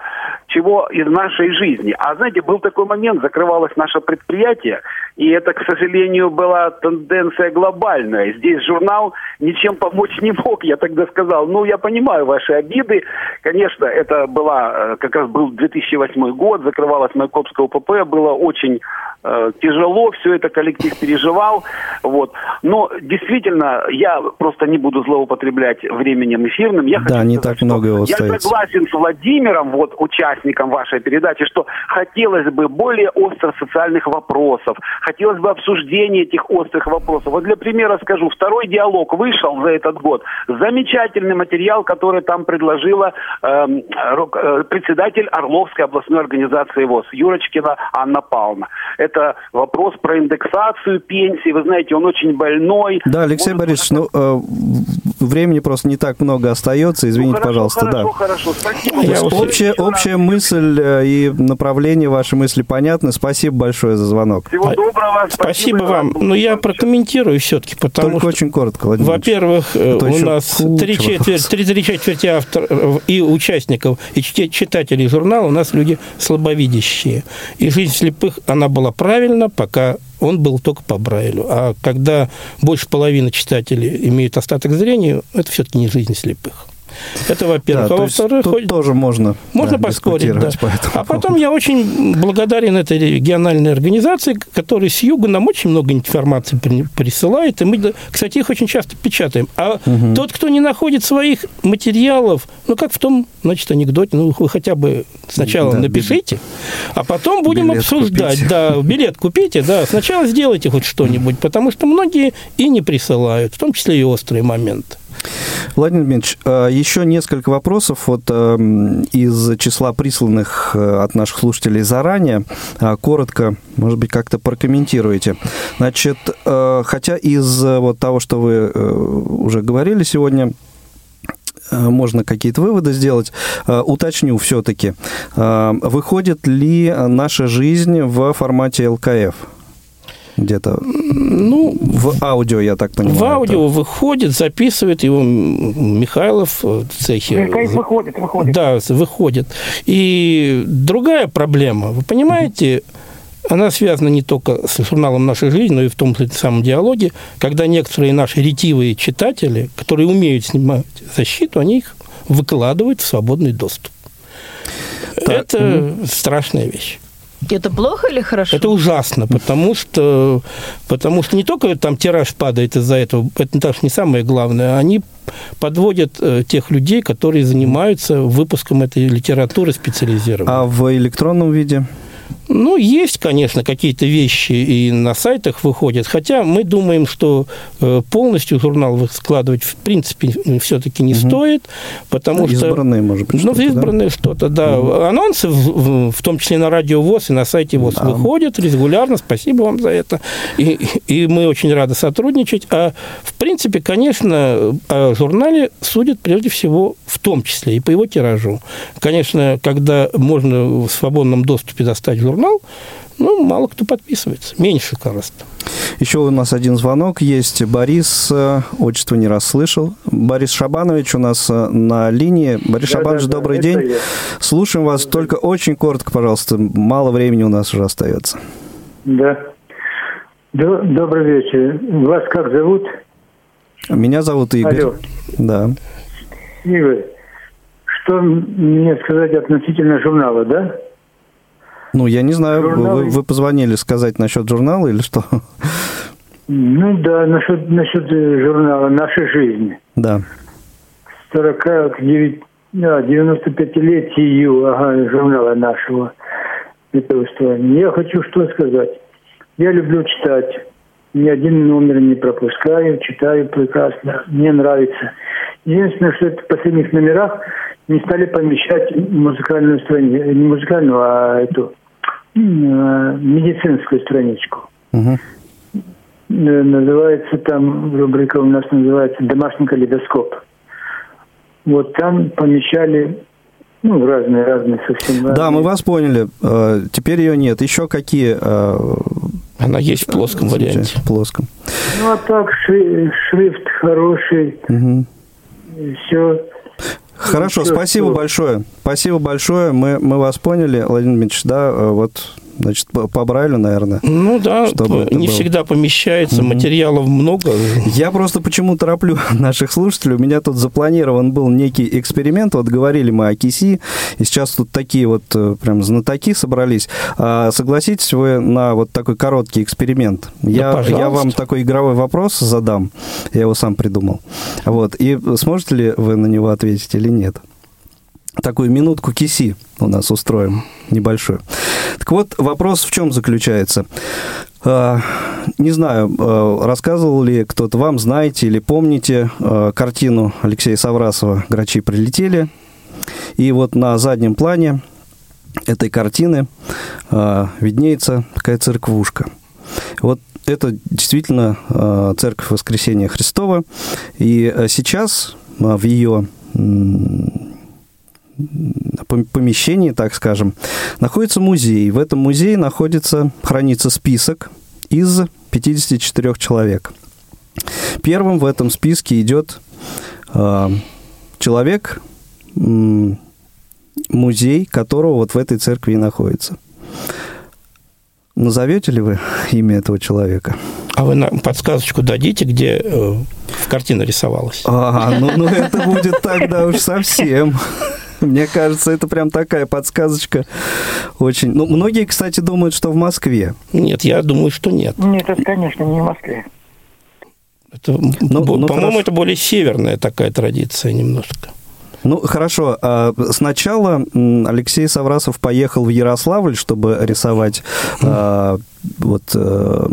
H: чего из нашей жизни. А знаете, был такой момент, закрывалось наше предприятие, и это, к сожалению, была тенденция глобальная. Здесь журнал ничем помочь не мог. Я тогда сказал, ну, я понимаю ваши обиды. Конечно, это была, э, как раз был 2008 год, закрывалась Майкопская УПП, было очень тяжело, все это коллектив переживал. Вот. Но действительно, я просто не буду злоупотреблять временем эфирным. Я
B: да, не сказать, так много его остается.
H: Я согласен с Владимиром, вот участником вашей передачи, что хотелось бы более острых социальных вопросов, хотелось бы обсуждения этих острых вопросов. Вот для примера скажу, второй диалог вышел за этот год. Замечательный материал, который там предложила эм, э, председатель Орловской областной организации ВОЗ Юрочкина Анна Павловна это вопрос про индексацию пенсии. Вы знаете, он очень больной.
B: Да, Алексей Может, Борисович, ну, э, времени просто не так много остается. Извините, ну, хорошо, пожалуйста.
H: Хорошо,
B: да.
H: хорошо, спасибо.
B: Я общая, общая мысль э, и направление вашей мысли понятны. Спасибо большое за звонок.
H: Всего доброго.
C: Спасибо, спасибо вам. Но ну, я прокомментирую все-таки, потому
B: Только
C: что...
B: очень коротко,
C: Владимир Во-первых, э, у нас три четверти, три, три четверти авторов и участников, и читателей журнала у нас люди слабовидящие. И «Жизнь слепых», она была правильно, пока он был только по Брайлю. А когда больше половины читателей имеют остаток зрения, это все-таки не жизнь слепых. Это во-первых.
B: Да, а во-вторых, хоть... тоже можно,
C: можно да, поспорить. Да. По а потом я очень благодарен этой региональной организации, которая с юга нам очень много информации присылает. И мы, кстати, их очень часто печатаем. А угу. тот, кто не находит своих материалов, ну, как в том, значит, анекдоте, ну, вы хотя бы сначала да, напишите, а потом будем билет обсуждать. Купите. Да, билет купите, да. Сначала сделайте хоть что-нибудь, потому что многие и не присылают, в том числе и острые моменты.
B: Владимир Дмитриевич, а, еще несколько вопросов вот эм, из числа присланных э, от наших слушателей заранее. А, коротко, может быть, как-то прокомментируете. Значит, э, хотя из э, вот того, что вы уже говорили сегодня, можно какие-то выводы сделать. Уточню все-таки, выходит ли наша жизнь в формате ЛКФ? Где-то ну, в аудио, я так понимаю.
C: В аудио это... выходит, записывает его Михайлов в цехе.
F: Михайлов выходит, выходит.
C: Да, выходит. И другая проблема, вы понимаете, она связана не только с журналом «Наша жизнь», но и в том самом диалоге, когда некоторые наши ретивые читатели, которые умеют снимать защиту, они их выкладывают в свободный доступ. Так. Это угу. страшная вещь.
D: Это плохо или хорошо?
C: Это ужасно, потому что, потому что не только там тираж падает из-за этого, это даже не самое главное, они подводят э, тех людей, которые занимаются выпуском этой литературы специализированной.
B: А в электронном виде?
C: Ну, есть, конечно, какие-то вещи и на сайтах выходят, хотя мы думаем, что э, полностью журнал складывать в принципе все-таки не угу. стоит, потому
B: ну,
C: что...
B: Избранные, может быть,
C: Ну, избранные да? что-то, да. Угу. Анонсы, в, в том числе на радио ВОЗ и на сайте ВОЗ да. выходят регулярно, спасибо вам за это, и, и мы очень рады сотрудничать. А, в принципе, конечно, о журнале судят прежде всего в том числе и по его тиражу. Конечно, когда можно в свободном доступе достать журнал, журнал, ну, мало кто подписывается, меньше гораздо.
B: Еще у нас один звонок есть. Борис, э, отчество не расслышал. Борис Шабанович у нас э, на линии. Борис да, Шабанович, да, добрый да, день. Я. Слушаем вас, только очень коротко, пожалуйста. Мало времени у нас уже остается.
I: Да. Добрый вечер. Вас как зовут?
B: Меня зовут Игорь. Алло. Да.
I: Игорь, что мне сказать относительно журнала, да?
B: Ну, я не знаю, Журналы... вы, вы позвонили сказать насчет журнала или что?
I: Ну да, насчет, насчет журнала «Наша жизнь».
B: Да.
I: 49, да, 95-летию ага, журнала нашего этого Я хочу что сказать. Я люблю читать. Ни один номер не пропускаю, читаю прекрасно. Мне нравится. Единственное, что в последних номерах не стали помещать музыкальную страницу, не музыкальную, а эту э, медицинскую страничку. Угу. Называется там, рубрика у нас называется «Домашний калейдоскоп». Вот там помещали ну, разные, разные совсем разные.
B: Да, мы вас поняли. Э, теперь ее нет. Еще какие?
C: Она есть в плоском варианте.
B: В плоском.
I: Ну, а так шрифт хороший. Угу. Все.
B: Хорошо, спасибо большое. Спасибо большое. Мы, мы вас поняли, Владимир Дмитриевич, да, э, вот Значит, по, по Брайлю, наверное.
C: Ну да, не было. всегда помещается, угу. материалов много.
B: Я просто почему тороплю наших слушателей. У меня тут запланирован был некий эксперимент. Вот говорили мы о киси, и сейчас тут такие вот э, прям знатоки собрались. А согласитесь вы на вот такой короткий эксперимент? Да, я, я вам такой игровой вопрос задам. Я его сам придумал. Вот. И сможете ли вы на него ответить или нет? Такую минутку киси у нас устроим небольшую. Так вот, вопрос в чем заключается? А, не знаю, а, рассказывал ли кто-то вам, знаете или помните а, картину Алексея Саврасова «Грачи прилетели». И вот на заднем плане этой картины виднеется такая церквушка. Вот это действительно церковь Воскресения Христова. И сейчас в ее помещении, так скажем, находится музей. В этом музее находится, хранится список из 54 человек. Первым в этом списке идет э, человек, э, музей которого вот в этой церкви и находится. Назовете ли вы имя этого человека?
C: А вы нам подсказочку дадите, где э, картина рисовалась?
B: А, ну, ну это будет тогда уж совсем. Мне кажется, это прям такая подсказочка очень... Ну, многие, кстати, думают, что в Москве.
C: Нет, я думаю, что нет.
F: Нет, это, конечно, не в Москве.
C: Это, ну, ну, по-моему, это более северная такая традиция немножко.
B: Ну, хорошо. А сначала Алексей Саврасов поехал в Ярославль, чтобы рисовать а, вот а,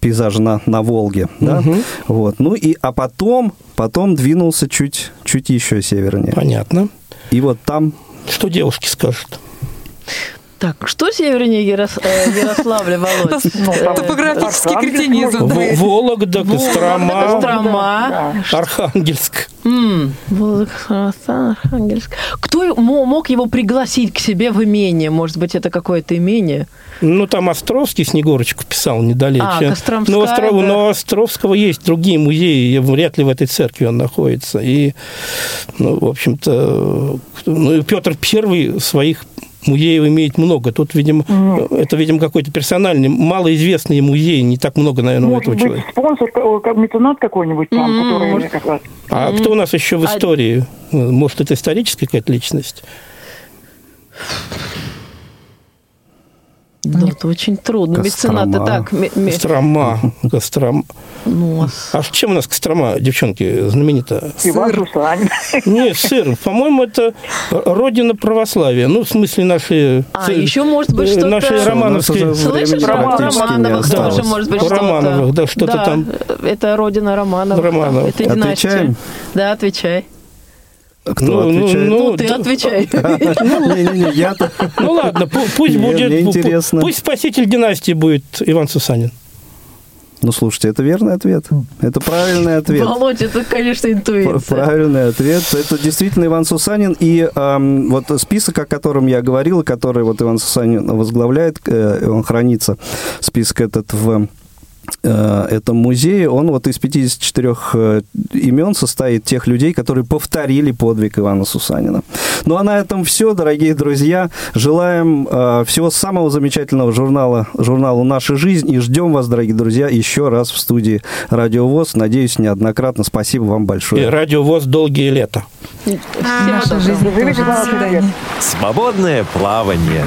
B: пейзажи на, на Волге, да? Угу. Вот. Ну и, а потом, потом двинулся чуть, чуть еще севернее.
C: Понятно.
B: И вот там...
C: Что девушки скажут?
D: Так, что севернее Ярос... Э, Ярославля, Володь?
E: Ну, Топографический кретинизм.
C: Вологда, Кострома,
D: Кострома,
C: Архангельск.
D: Архангельск. Кто мог его пригласить к себе в имение? Может быть, это какое-то имение?
C: Ну, там Островский Снегурочку писал недалече. А,
D: Костромская,
C: но, Остров... да. но Островского есть другие музеи, вряд ли в этой церкви он находится. И, ну, в общем-то, ну, Петр Первый своих музеев имеет много. Тут, видимо, mm. это, видимо, какой-то персональный, малоизвестный музей, не так много, наверное,
F: Может
C: у этого
F: быть, человека. спонсор, как меценат какой-нибудь там, mm. который... Может... Как раз...
C: А mm. кто у нас еще в а истории? Может, это историческая какая-то личность?
D: Ну, это очень трудно.
B: Кострома.
D: Меценаты так.
C: Кострома. Кострома. Ну, а чем у нас Кострома, девчонки, знаменита?
F: Иван
C: Нет, сыр. По-моему, это родина православия. Ну, в смысле, наши...
D: А, еще может быть что-то...
C: Наши романовские...
D: Слышишь, Романовых да, тоже может быть что-то.
C: Романовых, да, что-то
D: да,
C: там.
D: Это родина Романовых.
C: Романовых.
D: Это династия.
B: Отвечаем?
D: Да, отвечай.
B: Кто ну, отвечает?
D: Ну, ну ты отвечай.
B: Не-не-не, я-то...
C: Ну ладно, пусть будет... интересно. Пусть спаситель династии будет Иван Сусанин.
B: Ну, слушайте, это верный ответ. Это правильный ответ.
D: Володь, это, конечно, интуиция.
B: Правильный ответ. Это действительно Иван Сусанин. И эм, вот список, о котором я говорил, который вот Иван Сусанин возглавляет, э, он хранится, список этот в этом музее, он вот из 54 э, имен состоит тех людей, которые повторили подвиг Ивана Сусанина. Ну а на этом все, дорогие друзья. Желаем э, всего самого замечательного журнала, журналу «Наша жизнь» и ждем вас, дорогие друзья, еще раз в студии «Радио ВОЗ». Надеюсь, неоднократно. Спасибо вам большое.
C: И «Радио ВОЗ» долгие лета.
E: Наша жизнь.
A: Свободное плавание.